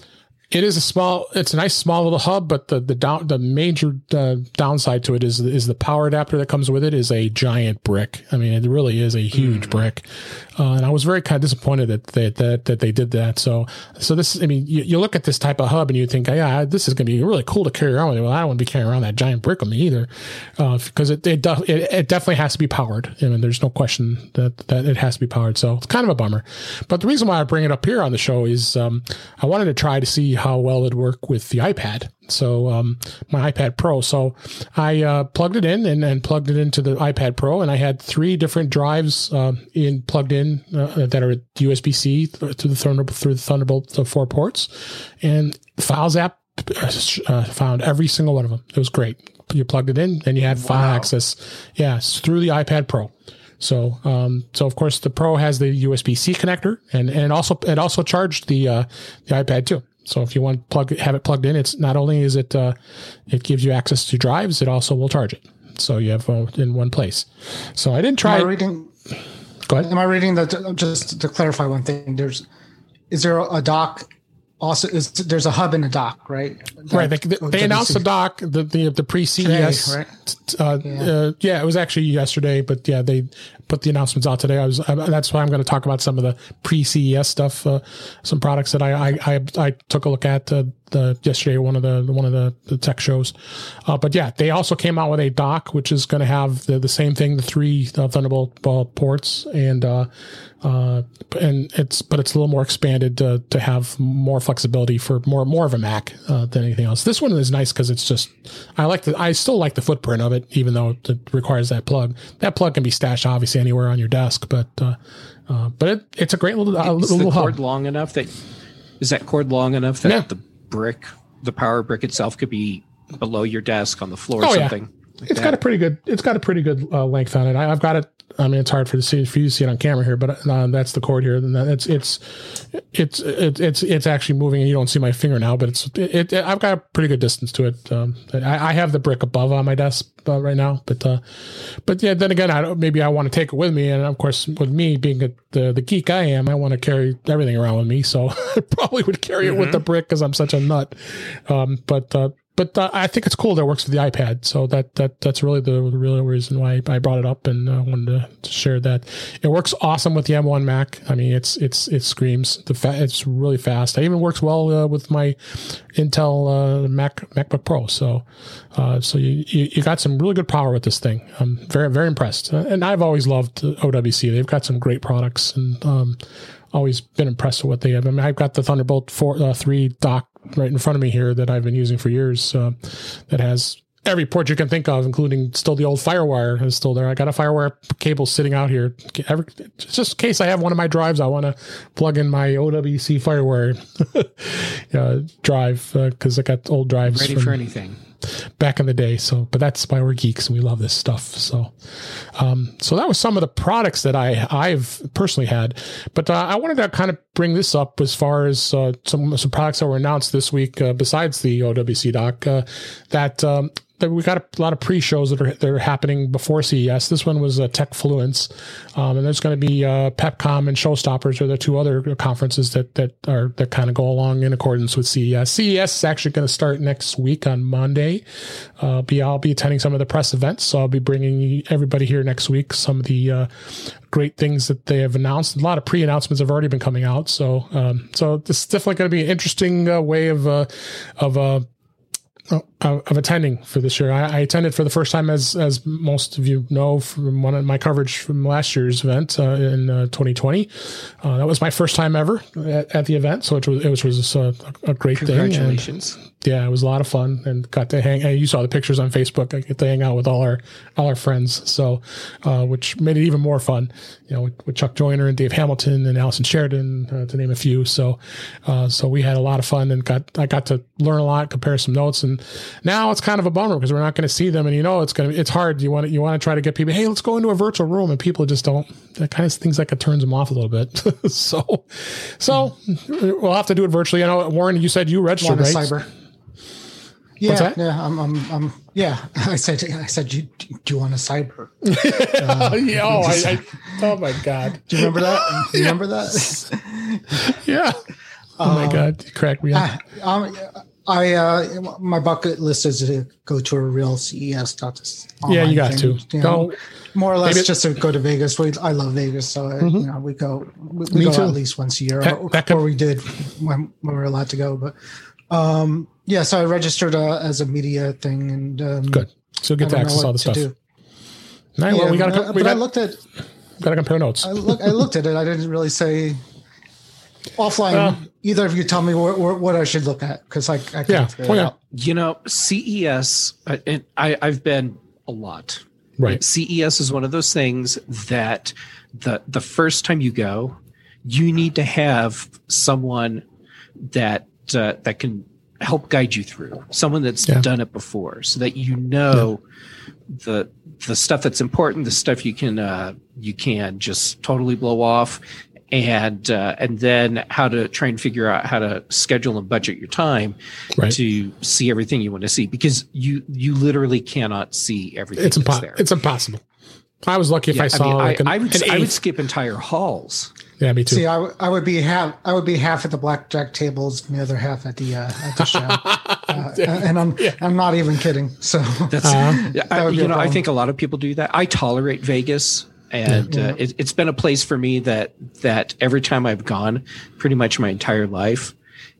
it is a small it's a nice small little hub but the the down the major uh, downside to it is is the power adapter that comes with it is a giant brick. I mean it really is a huge mm. brick. Uh, and i was very kind of disappointed that they that, that they did that. So so this i mean you, you look at this type of hub and you think yeah this is going to be really cool to carry around with well i don't want to be carrying around that giant brick with me either because uh, it it, it it definitely has to be powered. I mean, there's no question that that it has to be powered. So it's kind of a bummer. But the reason why i bring it up here on the show is um, i wanted to try to see how well it'd work with the iPad. So um, my iPad Pro. So I uh, plugged it in and, and plugged it into the iPad Pro, and I had three different drives uh, in plugged in uh, that are USB C through the Thunderbolt through the Thunderbolt the four ports, and Files app uh, found every single one of them. It was great. You plugged it in, and you had wow. file access. Yes, through the iPad Pro. So, um, so of course the Pro has the USB C connector, and and also it also charged the uh, the iPad too. So if you want to plug have it plugged in, it's not only is it uh, it gives you access to drives, it also will charge it. So you have uh, in one place. So I didn't try. Am I reading? Go ahead. Am I reading that? Just to clarify one thing, there's is there a dock also is there's a hub in the dock, right? That, right. They, they, they announced the dock, the the, the pre CES. Right? Uh, yeah. Uh, yeah. it was actually yesterday, but yeah, they put the announcements out today. I was I, that's why I'm going to talk about some of the pre CES stuff, uh, some products that I I I, I took a look at uh, the yesterday one of the one of the, the tech shows. Uh, but yeah, they also came out with a dock which is going to have the, the same thing, the three uh, Thunderbolt ports, and uh, uh, and it's but it's a little more expanded to, to have more flexibility for more more of a Mac uh, than anything else. This one is nice because it's just I like the I still like the footprint of it, even though it requires that plug. That plug can be stashed obviously anywhere on your desk, but uh, uh but it, it's a great little uh, is little the cord hub. long enough that is that cord long enough that yeah. the brick the power brick itself could be below your desk on the floor oh, or something. Like it's that. got a pretty good. It's got a pretty good uh, length on it. I, have got it I mean, it's hard for, to see, for you to see it on camera here, but uh, that's the cord here. And it's, it's, it's, it's, it's, it's actually moving and you don't see my finger now, but it's, it, it I've got a pretty good distance to it. Um, I, I, have the brick above on my desk uh, right now, but, uh, but yeah, then again, I don't, maybe I want to take it with me. And of course, with me being a, the, the geek I am, I want to carry everything around with me. So *laughs* I probably would carry mm-hmm. it with the mm-hmm. brick because I'm such a nut. Um, but, uh, but uh, I think it's cool that it works with the iPad. So that that that's really the, real reason why I brought it up and uh, wanted to, to, share that. It works awesome with the M1 Mac. I mean, it's it's it screams. The fa- it's really fast. It even works well uh, with my Intel uh, Mac MacBook Pro. So uh, so you, you, you got some really good power with this thing. I'm very very impressed. Uh, and I've always loved OWC. They've got some great products and. Um, always been impressed with what they have. I mean, I've got the Thunderbolt 4, uh, 3 dock right in front of me here that I've been using for years uh, that has every port you can think of, including still the old FireWire is still there. I got a FireWire cable sitting out here. Every, just in case I have one of my drives, I want to plug in my OWC FireWire *laughs* uh, drive because uh, I got old drives. Ready from, for anything back in the day. So, but that's why we're geeks and we love this stuff. So, um, so that was some of the products that I I've personally had. But uh, I wanted to kind of bring this up as far as uh, some some products that were announced this week uh, besides the OWC dock uh, that um, we got a lot of pre-shows that are that are happening before CES. This one was uh, TechFluence, um, and there's going to be uh, PepCom and Showstoppers are the two other conferences that that are that kind of go along in accordance with CES. CES is actually going to start next week on Monday. Uh, be I'll be attending some of the press events, so I'll be bringing everybody here next week some of the uh, great things that they have announced. A lot of pre-announcements have already been coming out, so um, so this is definitely going to be an interesting uh, way of uh, of uh, of attending for this year. I, I, attended for the first time, as as most of you know from one of my coverage from last year's event uh, in uh, 2020. Uh, that was my first time ever at, at the event, so it was it was, was a, a great Congratulations. thing. And, yeah, it was a lot of fun and got to hang. You saw the pictures on Facebook. I get to hang out with all our all our friends, so uh, which made it even more fun. You know, with, with Chuck Joiner and Dave Hamilton and Allison Sheridan, uh, to name a few. So, uh, so we had a lot of fun and got I got to learn a lot, compare some notes, and now it's kind of a bummer because we're not going to see them. And you know, it's gonna it's hard. You want to, you want to try to get people. Hey, let's go into a virtual room, and people just don't. That kind of things like it turns them off a little bit. *laughs* so, so we'll have to do it virtually. I know Warren, you said you registered right. Cyber. Yeah, yeah, I'm, I'm, I'm, yeah. *laughs* I said, I said, do, do you want a cyber? Uh, *laughs* yeah, oh, I, I, *laughs* oh my god! Do you remember that? Do you remember that? yeah. Oh my um, god! You cracked me up. I, um, I uh, my bucket list is to go to a real CES. Not yeah, you got thing, to. You know, more or less just to go to Vegas. We I love Vegas, so mm-hmm. you know we go we, we go too. at least once a year, that, or, that could, or, we did when, when, we were allowed to go. But um, yeah, so I registered uh, as a media thing, and um, good. So get to access all the stuff. Do. Nice. Yeah, well, we got to. We got, I looked at. Got to compare notes. I, look, I looked at it. I didn't really say offline. Uh, either of you tell me what, what I should look at because I, I can't yeah, figure it out. You know, CES, uh, and I, I've been a lot. Right. CES is one of those things that the the first time you go, you need to have someone that uh, that can help guide you through, someone that's yeah. done it before, so that you know yeah. the the stuff that's important, the stuff you can uh, you can just totally blow off, and uh, and then how to try and figure out how to schedule and budget your time right. to see everything you want to see because you you literally cannot see everything. It's impossible. It's impossible. I was lucky if yeah, I saw. I, mean, like an, I, would I would skip entire halls. Yeah, me too. See, I, w- I would be half. I would be half at the blackjack tables, and the other half at the uh, at the show. *laughs* uh, and I'm yeah. I'm not even kidding. So that's uh, I, you know I think a lot of people do that. I tolerate Vegas and yeah. uh, it, has been a place for me that that every time I've gone, pretty much my entire life,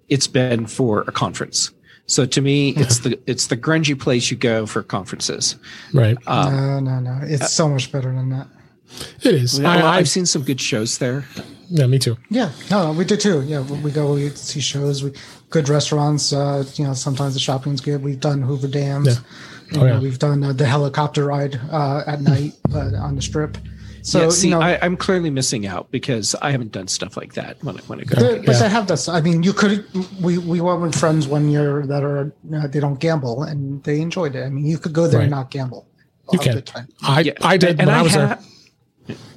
it's been for a conference. So to me, it's the it's the grungy place you go for conferences. Right. Um, no, no, no. It's uh, so much better than that. It is. I, have seen some good shows there. Yeah, me too. Yeah, no, we did too. Yeah, we go, we see shows, we good restaurants. Uh, you know, sometimes the shopping's good. We've done Hoover Dams. Yeah. Oh, yeah. We've done uh, the helicopter ride uh, at night *laughs* uh, on the strip. So yeah, see, you know, I, am clearly missing out because I haven't done stuff like that when I, when I go. But yeah. they have this. I mean, you could. We we went with friends one year that are uh, they don't gamble and they enjoyed it. I mean, you could go there right. and not gamble. You can. I yeah. I did and, when I, I was ha- there.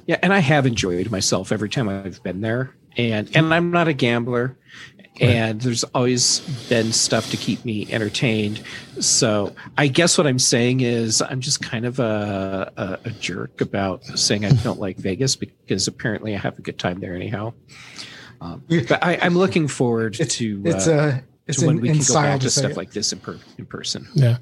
Yeah, and I have enjoyed myself every time I've been there, and and I'm not a gambler, and there's always been stuff to keep me entertained. So I guess what I'm saying is I'm just kind of a, a, a jerk about saying I don't like Vegas because apparently I have a good time there anyhow. Um, but I, am looking forward it's, to it's uh, a it's when we can go back to stuff like this in, per, in person. Yeah.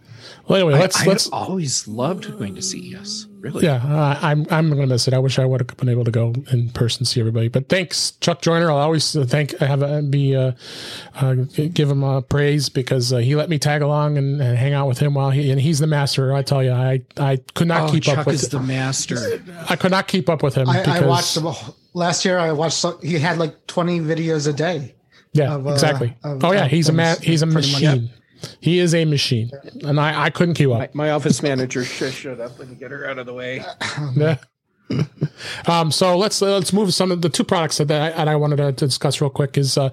Well, anyway, let's I, let's. always loved going to CES. Really? Yeah, uh, I'm I'm gonna miss it. I wish I would have been able to go in person see everybody. But thanks, Chuck Joiner. I'll always thank have a, be uh, uh, give him a praise because uh, he let me tag along and, and, hang out with him while he and he's the master. I tell you, I I could not oh, keep Chuck up with is the master. I could not keep up with him. I, I watched him last year. I watched he had like 20 videos a day. Yeah, of, uh, exactly. Of, oh yeah, he's a man. He's a machine. He is a machine, and I, I couldn't keep up. My, my office manager sh- shut up and get her out of the way. *laughs* yeah. um, so let's let's move some of the two products that I, and I wanted to, to, discuss real quick is uh,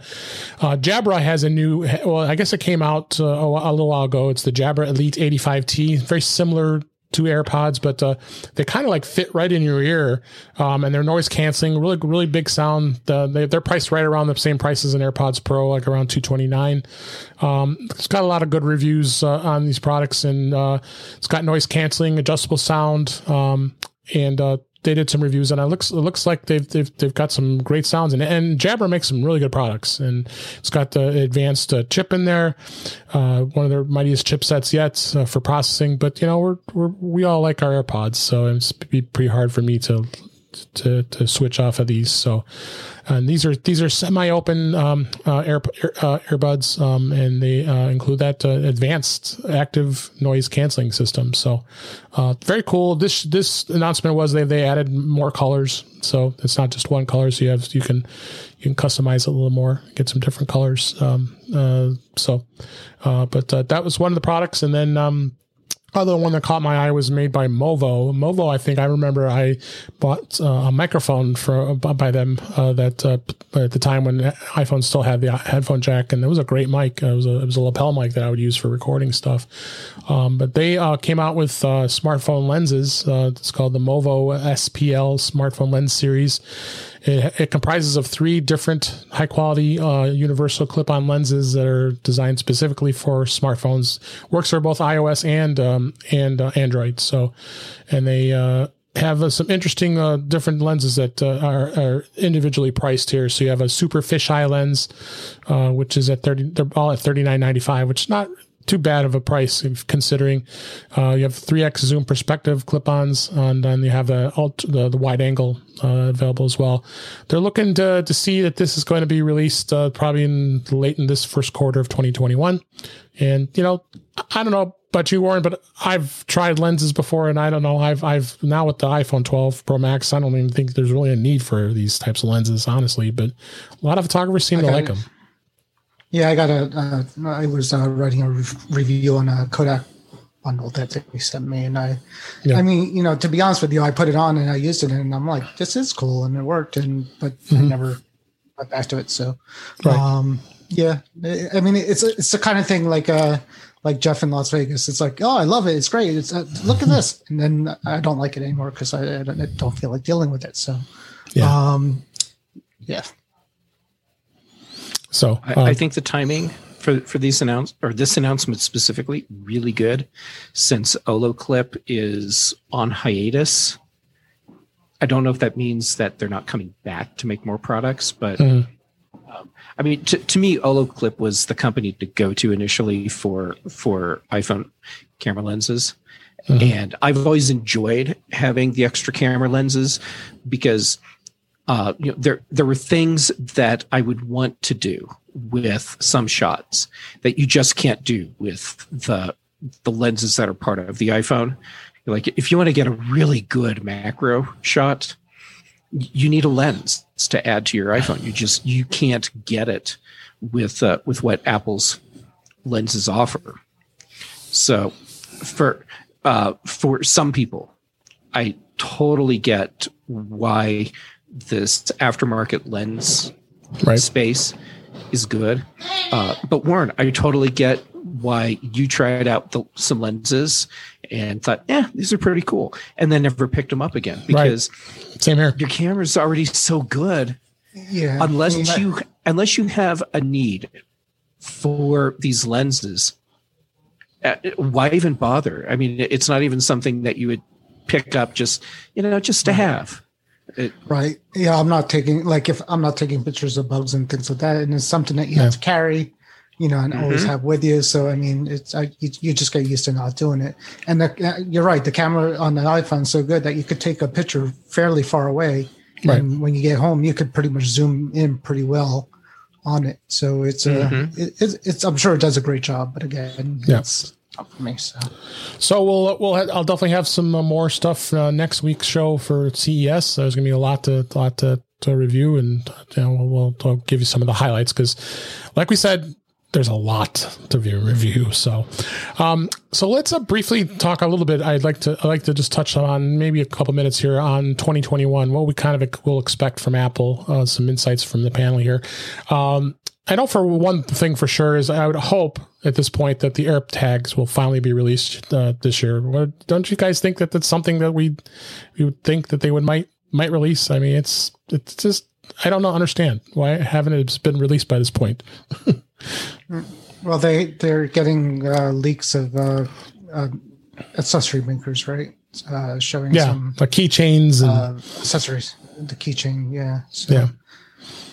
uh, Jabra has a new well I guess it came out uh, a little while ago. It's the Jabra Elite 85T, very similar two AirPods, but uh, they kind of like fit right in your ear, um, and they're noise canceling. Really, really big sound. The, they, are priced right around the same price as an AirPods Pro, like around two twenty nine. Um, it's got a lot of good reviews uh, on these products, and uh, it's got noise canceling, adjustable sound, um, and uh, they did some reviews, and it looks it looks like they've they've, they've got some great sounds, and and Jabra makes some really good products, and it's got the advanced uh, chip in there, uh, one of their mightiest chipsets yet uh, for processing. But you know, we're, we're we all like our AirPods, so it's be pretty hard for me to to to switch off of these. So and these are these are semi-open um, uh, air, uh, earbuds, um, and they uh, include that uh, advanced active noise canceling system. So uh, very cool. This this announcement was they they added more colors, so it's not just one color. So you have you can you can customize it a little more, get some different colors. Um, uh, so, but that was one of the products, and then. Um, other one that caught my eye was made by Movo. Movo, I think I remember I bought uh, a microphone for uh, by them uh, that uh, at the time when iPhone still had the headphone jack, and it was a great mic. It was a it was a lapel mic that I would use for recording stuff. Um, but they uh, came out with smartphone lenses. it's called the Movo SPL smartphone lens series It, it comprises of three different high quality uh, universal clip on lenses that are designed specifically for smartphones. Works for both iOS and um, and uh, Android. So, and they uh, have uh, some interesting uh, different lenses that uh, are, are, individually priced here. So you have a super fisheye lens, uh, which is at thirty. They're all at thirty nine ninety five, which is not too bad of a price considering uh, you have 3x zoom perspective clip-ons and then you have the the, the wide angle uh, available as well. They're looking to, to see that this is going to be released uh, probably in late in this first quarter of 2021 and you know i don't know about you warren but i've tried lenses before and i don't know. I've i've now with the iphone 12 pro max i don't even think there's really a need for these types of lenses honestly but a lot of photographers seem to like them yeah, I got a. Uh, I was uh, writing a re- review on a Kodak bundle that they sent me, and I, yeah. I mean, you know, to be honest with you, I put it on and I used it, and I'm like, this is cool, and it worked, and but mm-hmm. I never got back to it. So, right. um, yeah, I mean, it's it's the kind of thing like uh like Jeff in Las Vegas. It's like, oh, I love it. It's great. It's uh, look at this, and then I don't like it anymore because I, I, don't feel like dealing with it. So, yeah. um, yeah. So I, I uh, think the timing for for these announce or this announcement specifically really good, since Olloclip is on hiatus. I don't know if that means that they're not coming back to make more products, but mm. um, I mean, to, to me, Olloclip was the company to go to initially for for iPhone camera lenses. Mm-hmm. And I've always enjoyed having the extra camera lenses because uh, you know, there there were things that I would want to do with some shots that you just can't do with the the lenses that are part of the iPhone. Like if you want to get a really good macro shot, you need a lens to add to your iPhone. You just you can't get it with uh, with what Apple's lenses offer. So for uh, for some people, I totally get why this aftermarket lens right. space is good. Uh, but Warren, I totally get why you tried out the, some lenses and thought, yeah, these are pretty cool, and then never picked them up again because right. same here. Your camera's already so good. Yeah. Unless yeah. you unless you have a need for these lenses, uh, why even bother? I mean, it's not even something that you would pick up just you know just to have. It, right. Yeah, I'm not taking like if I'm not taking pictures of bugs and things like that, and it's something that you yeah. have to carry, you know, and mm-hmm. always have with you. So I mean, it's I, you, you, just get used to not doing it. And the, uh, you're right, the camera on the iPhone is so good that you could take a picture fairly far away, right. and when you get home, you could pretty much zoom in pretty well on it. So it's uh, mm-hmm. it, it's, it's I'm sure it does a great job, but again, yeah. it's for me. So, so we'll we'll I'll definitely have some uh, more stuff uh, next week's show for CES. There's gonna be a lot to lot to, to review, and you know, we'll, we'll give you some of the highlights because, like we said, there's a lot to review. So, um, so let's uh, briefly talk a little bit. I'd like to I'd like to just touch on maybe a couple minutes here on 2021. What we kind of will expect from Apple. Uh, some insights from the panel here. Um, I know for one thing for sure is I would hope at this point that the AirTags will finally be released uh, this year. Don't you guys think that that's something that we we would think that they would might might release? I mean, it's it's just I don't know understand why haven't it been released by this point. *laughs* well, they they're getting uh, leaks of uh, uh accessory makers, right? Uh, showing yeah, some like keychains and uh, accessories. The keychain, yeah, so. yeah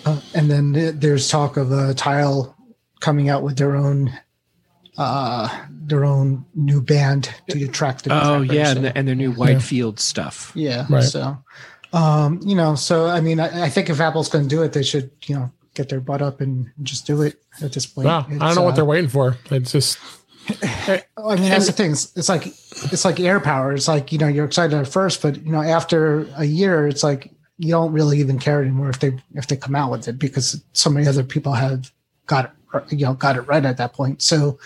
uh, and then there's talk of a tile coming out with their own uh their own new band to attract the oh yeah and, the, and, their new white yeah. field stuff yeah right. so um you know so i mean I, I think if apple's going to do it they should you know get their butt up and just do it at this point wow, i don't know uh, what they're waiting for it's just *laughs* I mean, that's the thing. It's, it's like it's like AirPower. It's like you know you're excited at first, but you know after a year, it's like you don't really even care anymore if they if they come out with it because so many other people have got it you know got it right at that point. So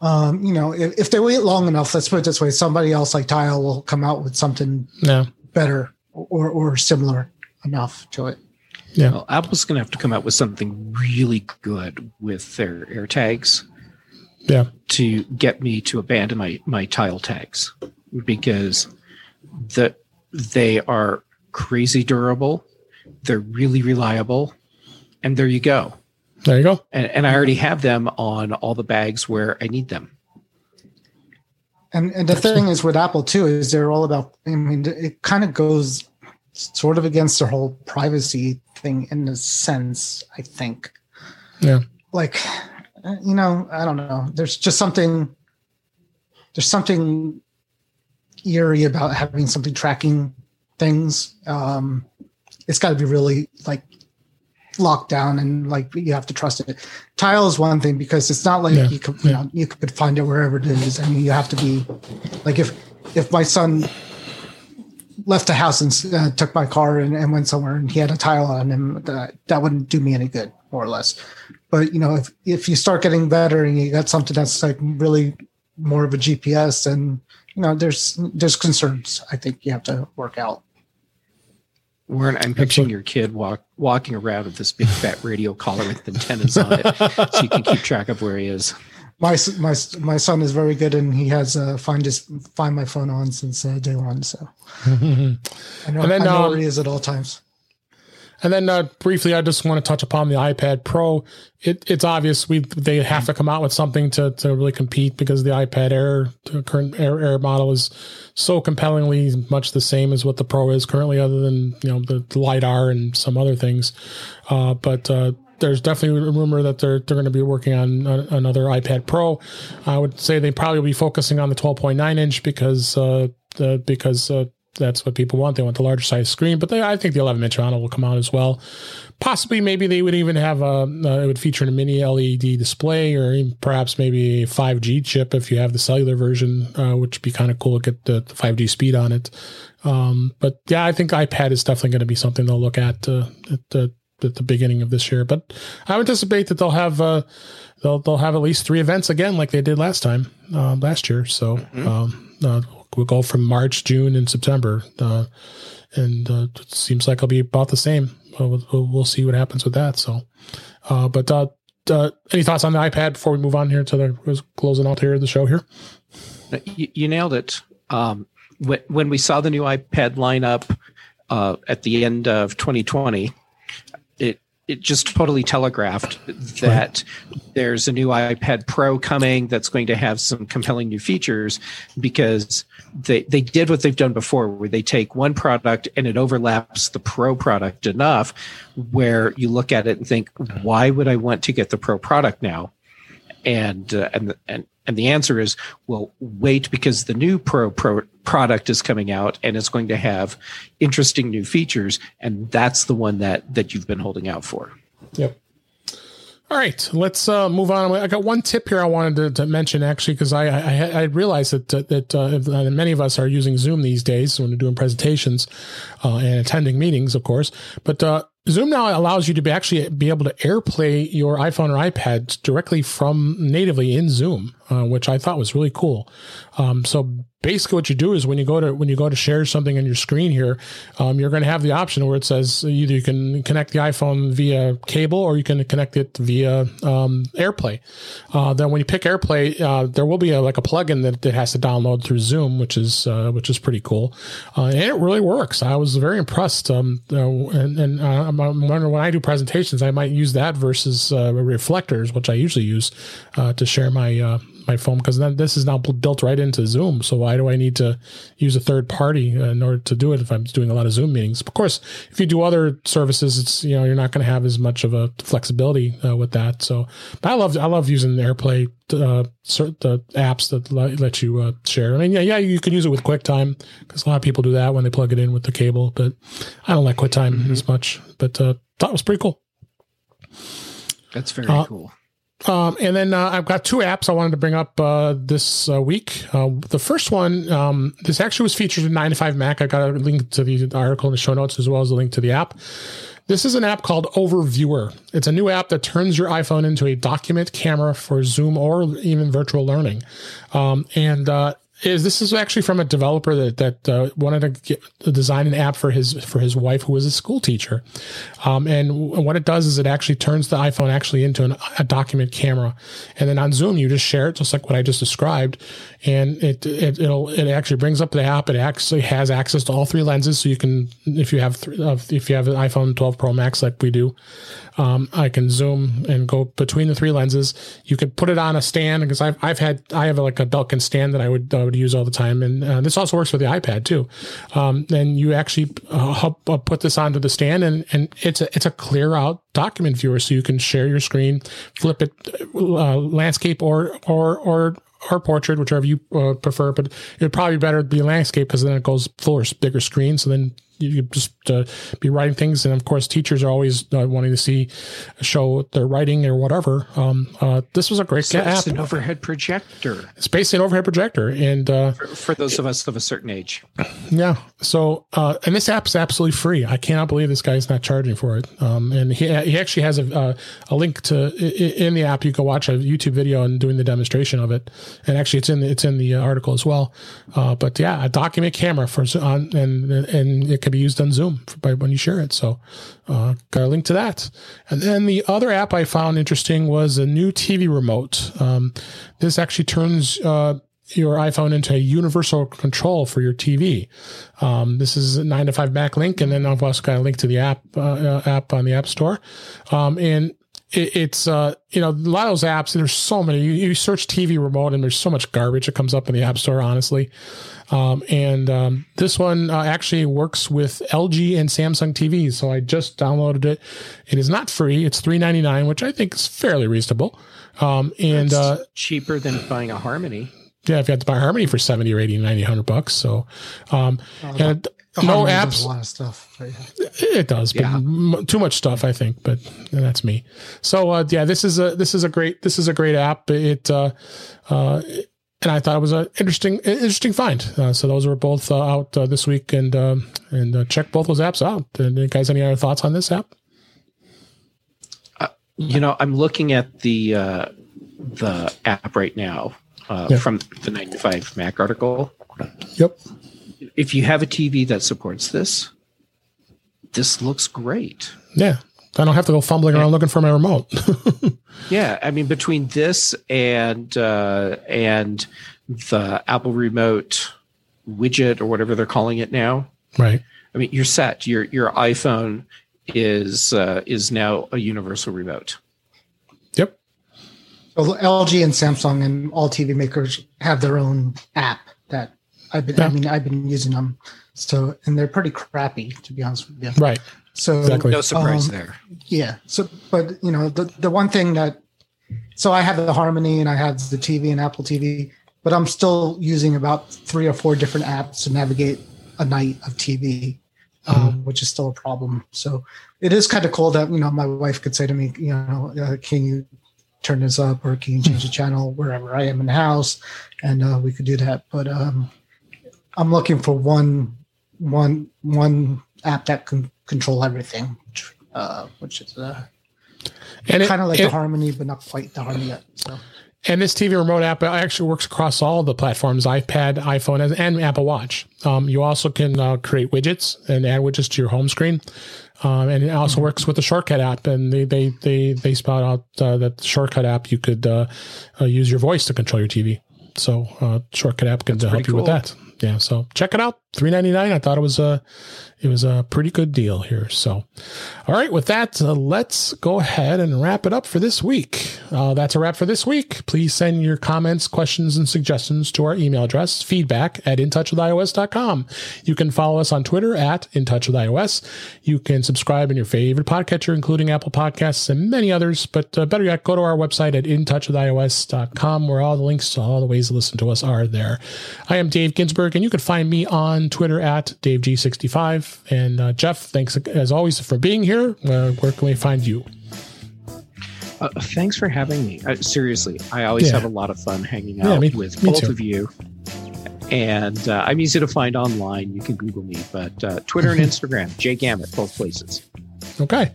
um, you know if, if they wait long enough, let's put it this way, somebody else like Tile will come out with something yeah. better or or similar enough to it. Yeah, well, Apple's going to have to come out with something really good with their AirTags. Yeah, to get me to abandon my my tile tags because the they are crazy durable they're really reliable, and there you go. There you go. And, and I already have them on all the bags where I need them. And and the thing is with Apple too is they're all about. I mean, it kind of goes sort of against their whole privacy thing in a sense. I think. Yeah. Like, you know, I don't know. There's just something. There's something eerie about having something tracking things. Um, it's got to be really like locked down and like you have to trust it. Tile is one thing because it's not like yeah. you could you know you could find it wherever it is. I mean, you have to be like if if my son left the house and uh, took my car and, and, went somewhere and he had a tile on him, that, that wouldn't do me any good, more or less. But you know, if if you start getting better and you got something that's like really more of a GPS, and you know, there's there's concerns I think you have to work out. Warren, I'm picturing your kid walk, walking around with this big fat radio collar with antennas on it, so you can keep track of where he is. My my my son is very good, and he has uh, find just find my phone on since uh, day one. So *laughs* I know, and then, I know um, where he is at all times. And then uh, briefly, I just want to touch upon the iPad Pro. It, it's obvious we they have to come out with something to, to really compete because the iPad Air, the current Air, Air model, is so compellingly much the same as what the Pro is currently, other than you know the, the lidar and some other things. Uh, but uh, there's definitely a rumor that they're they're going to be working on another iPad Pro. I would say they probably will be focusing on the 12.9 inch because uh, because uh, that's what people want. They want the larger size screen, but they, I think the 11 inch model will come out as well. Possibly, maybe they would even have a, uh, it would feature a mini LED display or perhaps maybe a 5G chip if you have the cellular version, uh, which would be kind of cool to get the, the 5G speed on it. Um, but yeah, I think iPad is definitely going to be something they'll look at, uh, at the at the beginning of this year. But I anticipate that they'll have uh, they'll they'll have at least three events again, like they did last time uh, last year. So mm-hmm. um, uh, we'll go from March, June, and September. Uh, and uh, it seems like it'll be about the same. We'll, we'll, see what happens with that. So, uh, but uh, uh, any thoughts on the iPad before we move on here to the closing out here of the show here? You, you nailed it. Um, when, when we saw the new iPad lineup at the end of 2020, it just totally telegraphed that right. there's a new iPad Pro coming that's going to have some compelling new features because they they did what they've done before where they take one product and it overlaps the Pro product enough where you look at it and think why would I want to get the Pro product now and uh, and and and the answer is, well, wait because the new Pro, Pro product is coming out and it's going to have interesting new features, and that's the one that that you've been holding out for. Yep. All right, let's uh, move on. I got one tip here I wanted to, to mention actually because I, I, I realized that that uh, many of us are using Zoom these days when we're doing presentations uh, and attending meetings, of course. But uh, Zoom now allows you to be actually be able to AirPlay your iPhone or iPad directly from natively in Zoom, uh, which I thought was really cool. Um, so basically what you do is when you go to when you go to share something on your screen here um, you're going to have the option where it says either you can connect the iphone via cable or you can connect it via um, airplay. Uh, then when you pick airplay uh, there will be a, like a plugin that it has to download through zoom which is uh, which is pretty cool. Uh, and it really works. I was very impressed um, and, and uh, i'm wondering when i do presentations i might use that versus uh, reflectors which i usually use to share my my phone because then this is now built right into Zoom. So why do I need to use a third party uh, in order to do it if I'm doing a lot of Zoom meetings? Of course, if you do other services, it's you know you're not going to have as much of a flexibility uh, with that. So, but I love I love using AirPlay uh, the apps that let you uh, share. I mean, yeah, yeah, you can use it with QuickTime because a lot of people do that when they plug it in with the cable. But I don't like QuickTime mm-hmm. as much. But uh, thought it was pretty cool. That's very uh, cool. Um, and then uh, I've got two apps I wanted to bring up uh, this uh, week. Uh, the first one, um, this actually was featured in 9 to 5 Mac. I got a link to the article in the show notes as well as a link to the app. This is an app called Overviewer. It's a new app that turns your iPhone into a document camera for Zoom or even virtual learning. Um, and uh, is this is actually from a developer that that uh, wanted to get, design an app for his for his wife who was a school teacher, um, and what it does is it actually turns the iPhone actually into an, a document camera, and then on Zoom you just share it just like what I just described, and it, it it'll it actually brings up the app. It actually has access to all three lenses, so you can if you have if you have an iPhone 12 Pro Max like we do, um, I can zoom and go between the three lenses. You could put it on a stand because I've I've had I have like a Belkin stand that I would I would use all the time, and uh, this also works for the iPad too. Um, and you actually uh, uh, put this onto the stand, and and it's a it's a clear out document viewer, so you can share your screen, flip it, uh, landscape or or or or portrait, whichever you uh, prefer. But it'd probably be better to be landscape because then it goes fuller, bigger screen. So then you just uh, be writing things. And of course, teachers are always uh, wanting to see show their writing or whatever. Um, uh, this was a great so app. It's an overhead projector. It's basically an overhead projector, and uh, for, for, those of us of a certain age. Yeah. So, uh, and this app is absolutely free. I cannot believe this guy's not charging for it. Um, and he he actually has a a link to in the app. You can watch a YouTube video and doing the demonstration of it. And actually, it's in the, it's in the article as well. but yeah, a document camera for on and and it can be used on Zoom by when you share it. So, uh, got a link to that. And then the other app I found interesting was a new TV remote. Um, this actually turns uh, your iPhone into a universal control for your TV. Um, this is a nine to five Mac link, and then I've also got a link to the app uh, uh app on the App Store. Um, and it's uh, you know a lot of those apps. There's so many. You, you, search TV remote, and there's so much garbage that comes up in the App Store. Honestly, um, and um, this one uh, actually works with LG and Samsung TVs. So I just downloaded it. It is not free. It's three ninety nine, which I think is fairly reasonable. Um, and uh, cheaper than buying a Harmony. Yeah, if you had to buy Harmony for 70 or 80, 90, 100 bucks. So, um, oh, and no apps. a lot of stuff. Yeah. It does, but yeah. m- too much stuff, I think. But that's me. So, uh, yeah, this is a this is a great this is a great app. It, uh, uh, and I thought it was an interesting interesting find. Uh, so those were both uh, out uh, this week, and um, and uh, check both those apps out. And you guys, any other thoughts on this app? Uh, you know, I'm looking at the uh, the app right now yeah. from the 95 Mac article. Yep. If you have a TV that supports this, this looks great. Yeah, I don't have to go fumbling around looking for my remote. *laughs* yeah, I mean between this and uh, and the Apple Remote widget or whatever they're calling it now, right? I mean you're set. Your your iPhone is uh, is now a universal remote. Yep. So LG and Samsung and all TV makers have their own app that I've been. Yeah. I mean, I've been using them. So and they're pretty crappy to be honest with you. Right. So exactly. no surprise um, there. Yeah. So, but you know, the the one thing that, so I have the Harmony and I have the TV and Apple TV, but I'm still using about three or four different apps to navigate a night of TV, um, mm-hmm. which is still a problem. So it is kind of cool that you know my wife could say to me, you know, uh, can you turn this up or can you change the channel wherever I am in the house, and uh, we could do that. But um, I'm looking for one one one app that can control everything, uh, which is uh, and kind of like it, the Harmony, but not quite the Harmony yet. So. And this TV remote app actually works across all the platforms: iPad, iPhone, and Apple Watch. Um, you also can uh, create widgets and add widgets to your home screen, um, and it also mm-hmm. works with the Shortcut app. And they they they they spout out uh, that the Shortcut app you could uh, uh use your voice to control your TV. So uh, Shortcut app can help you with that. Yeah, so check it out. Three ninety nine. I thought it was a it was a pretty good deal here. So, all right, with that, uh, let's go ahead and wrap it up for this week. Uh, that's a wrap for this week. Please send your comments, questions, and suggestions to our email address, feedback at intouchwithios.com. You can follow us on Twitter at intouchwithios. You can subscribe in your favorite podcatcher, including Apple Podcasts and many others. But uh, better yet, go to our website at intouchwithios.com where all the links to all the ways to listen to us are there. I am Dave Ginsburg, and you can find me on Twitter at DaveG65. And uh, Jeff, thanks as always for being here. Uh, where can we find you? Uh, thanks for having me. Uh, seriously, I always yeah. have a lot of fun hanging out yeah, me, with me both too. of you. And uh, I'm easy to find online. You can Google me, but uh, Twitter and *laughs* Instagram, Jay Gamet, both places. Okay.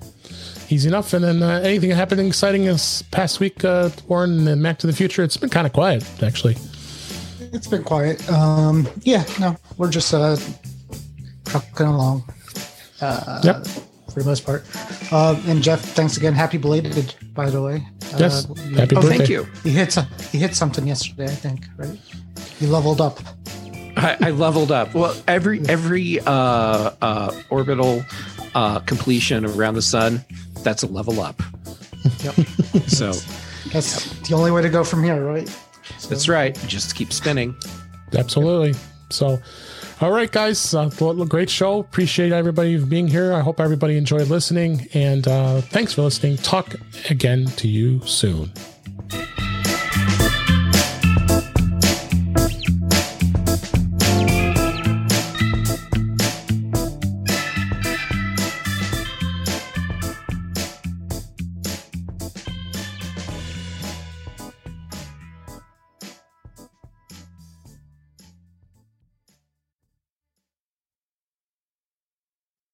Easy enough. And then uh, anything happening exciting this past week, uh, Warren and Mac to the Future? It's been kind of quiet, actually. It's been quiet. Um, yeah, no, we're just uh, trucking along. Uh, Yep. For the most part. Uh, and Jeff, thanks again. Happy belated, by the way. Yes. Uh, you- Happy Oh, birthday. thank you. You hit some, you hit something yesterday, I think, right? You leveled up. I, I leveled up. Well, every every uh, uh, orbital uh, completion around the sun, that's a level up. Yep. So That's the only way to go from here, right? That's right. Just keep spinning. Absolutely. So, all right, guys, uh, great show. Appreciate everybody being here. I hope everybody enjoyed listening, and uh, thanks for listening. Talk again to you soon.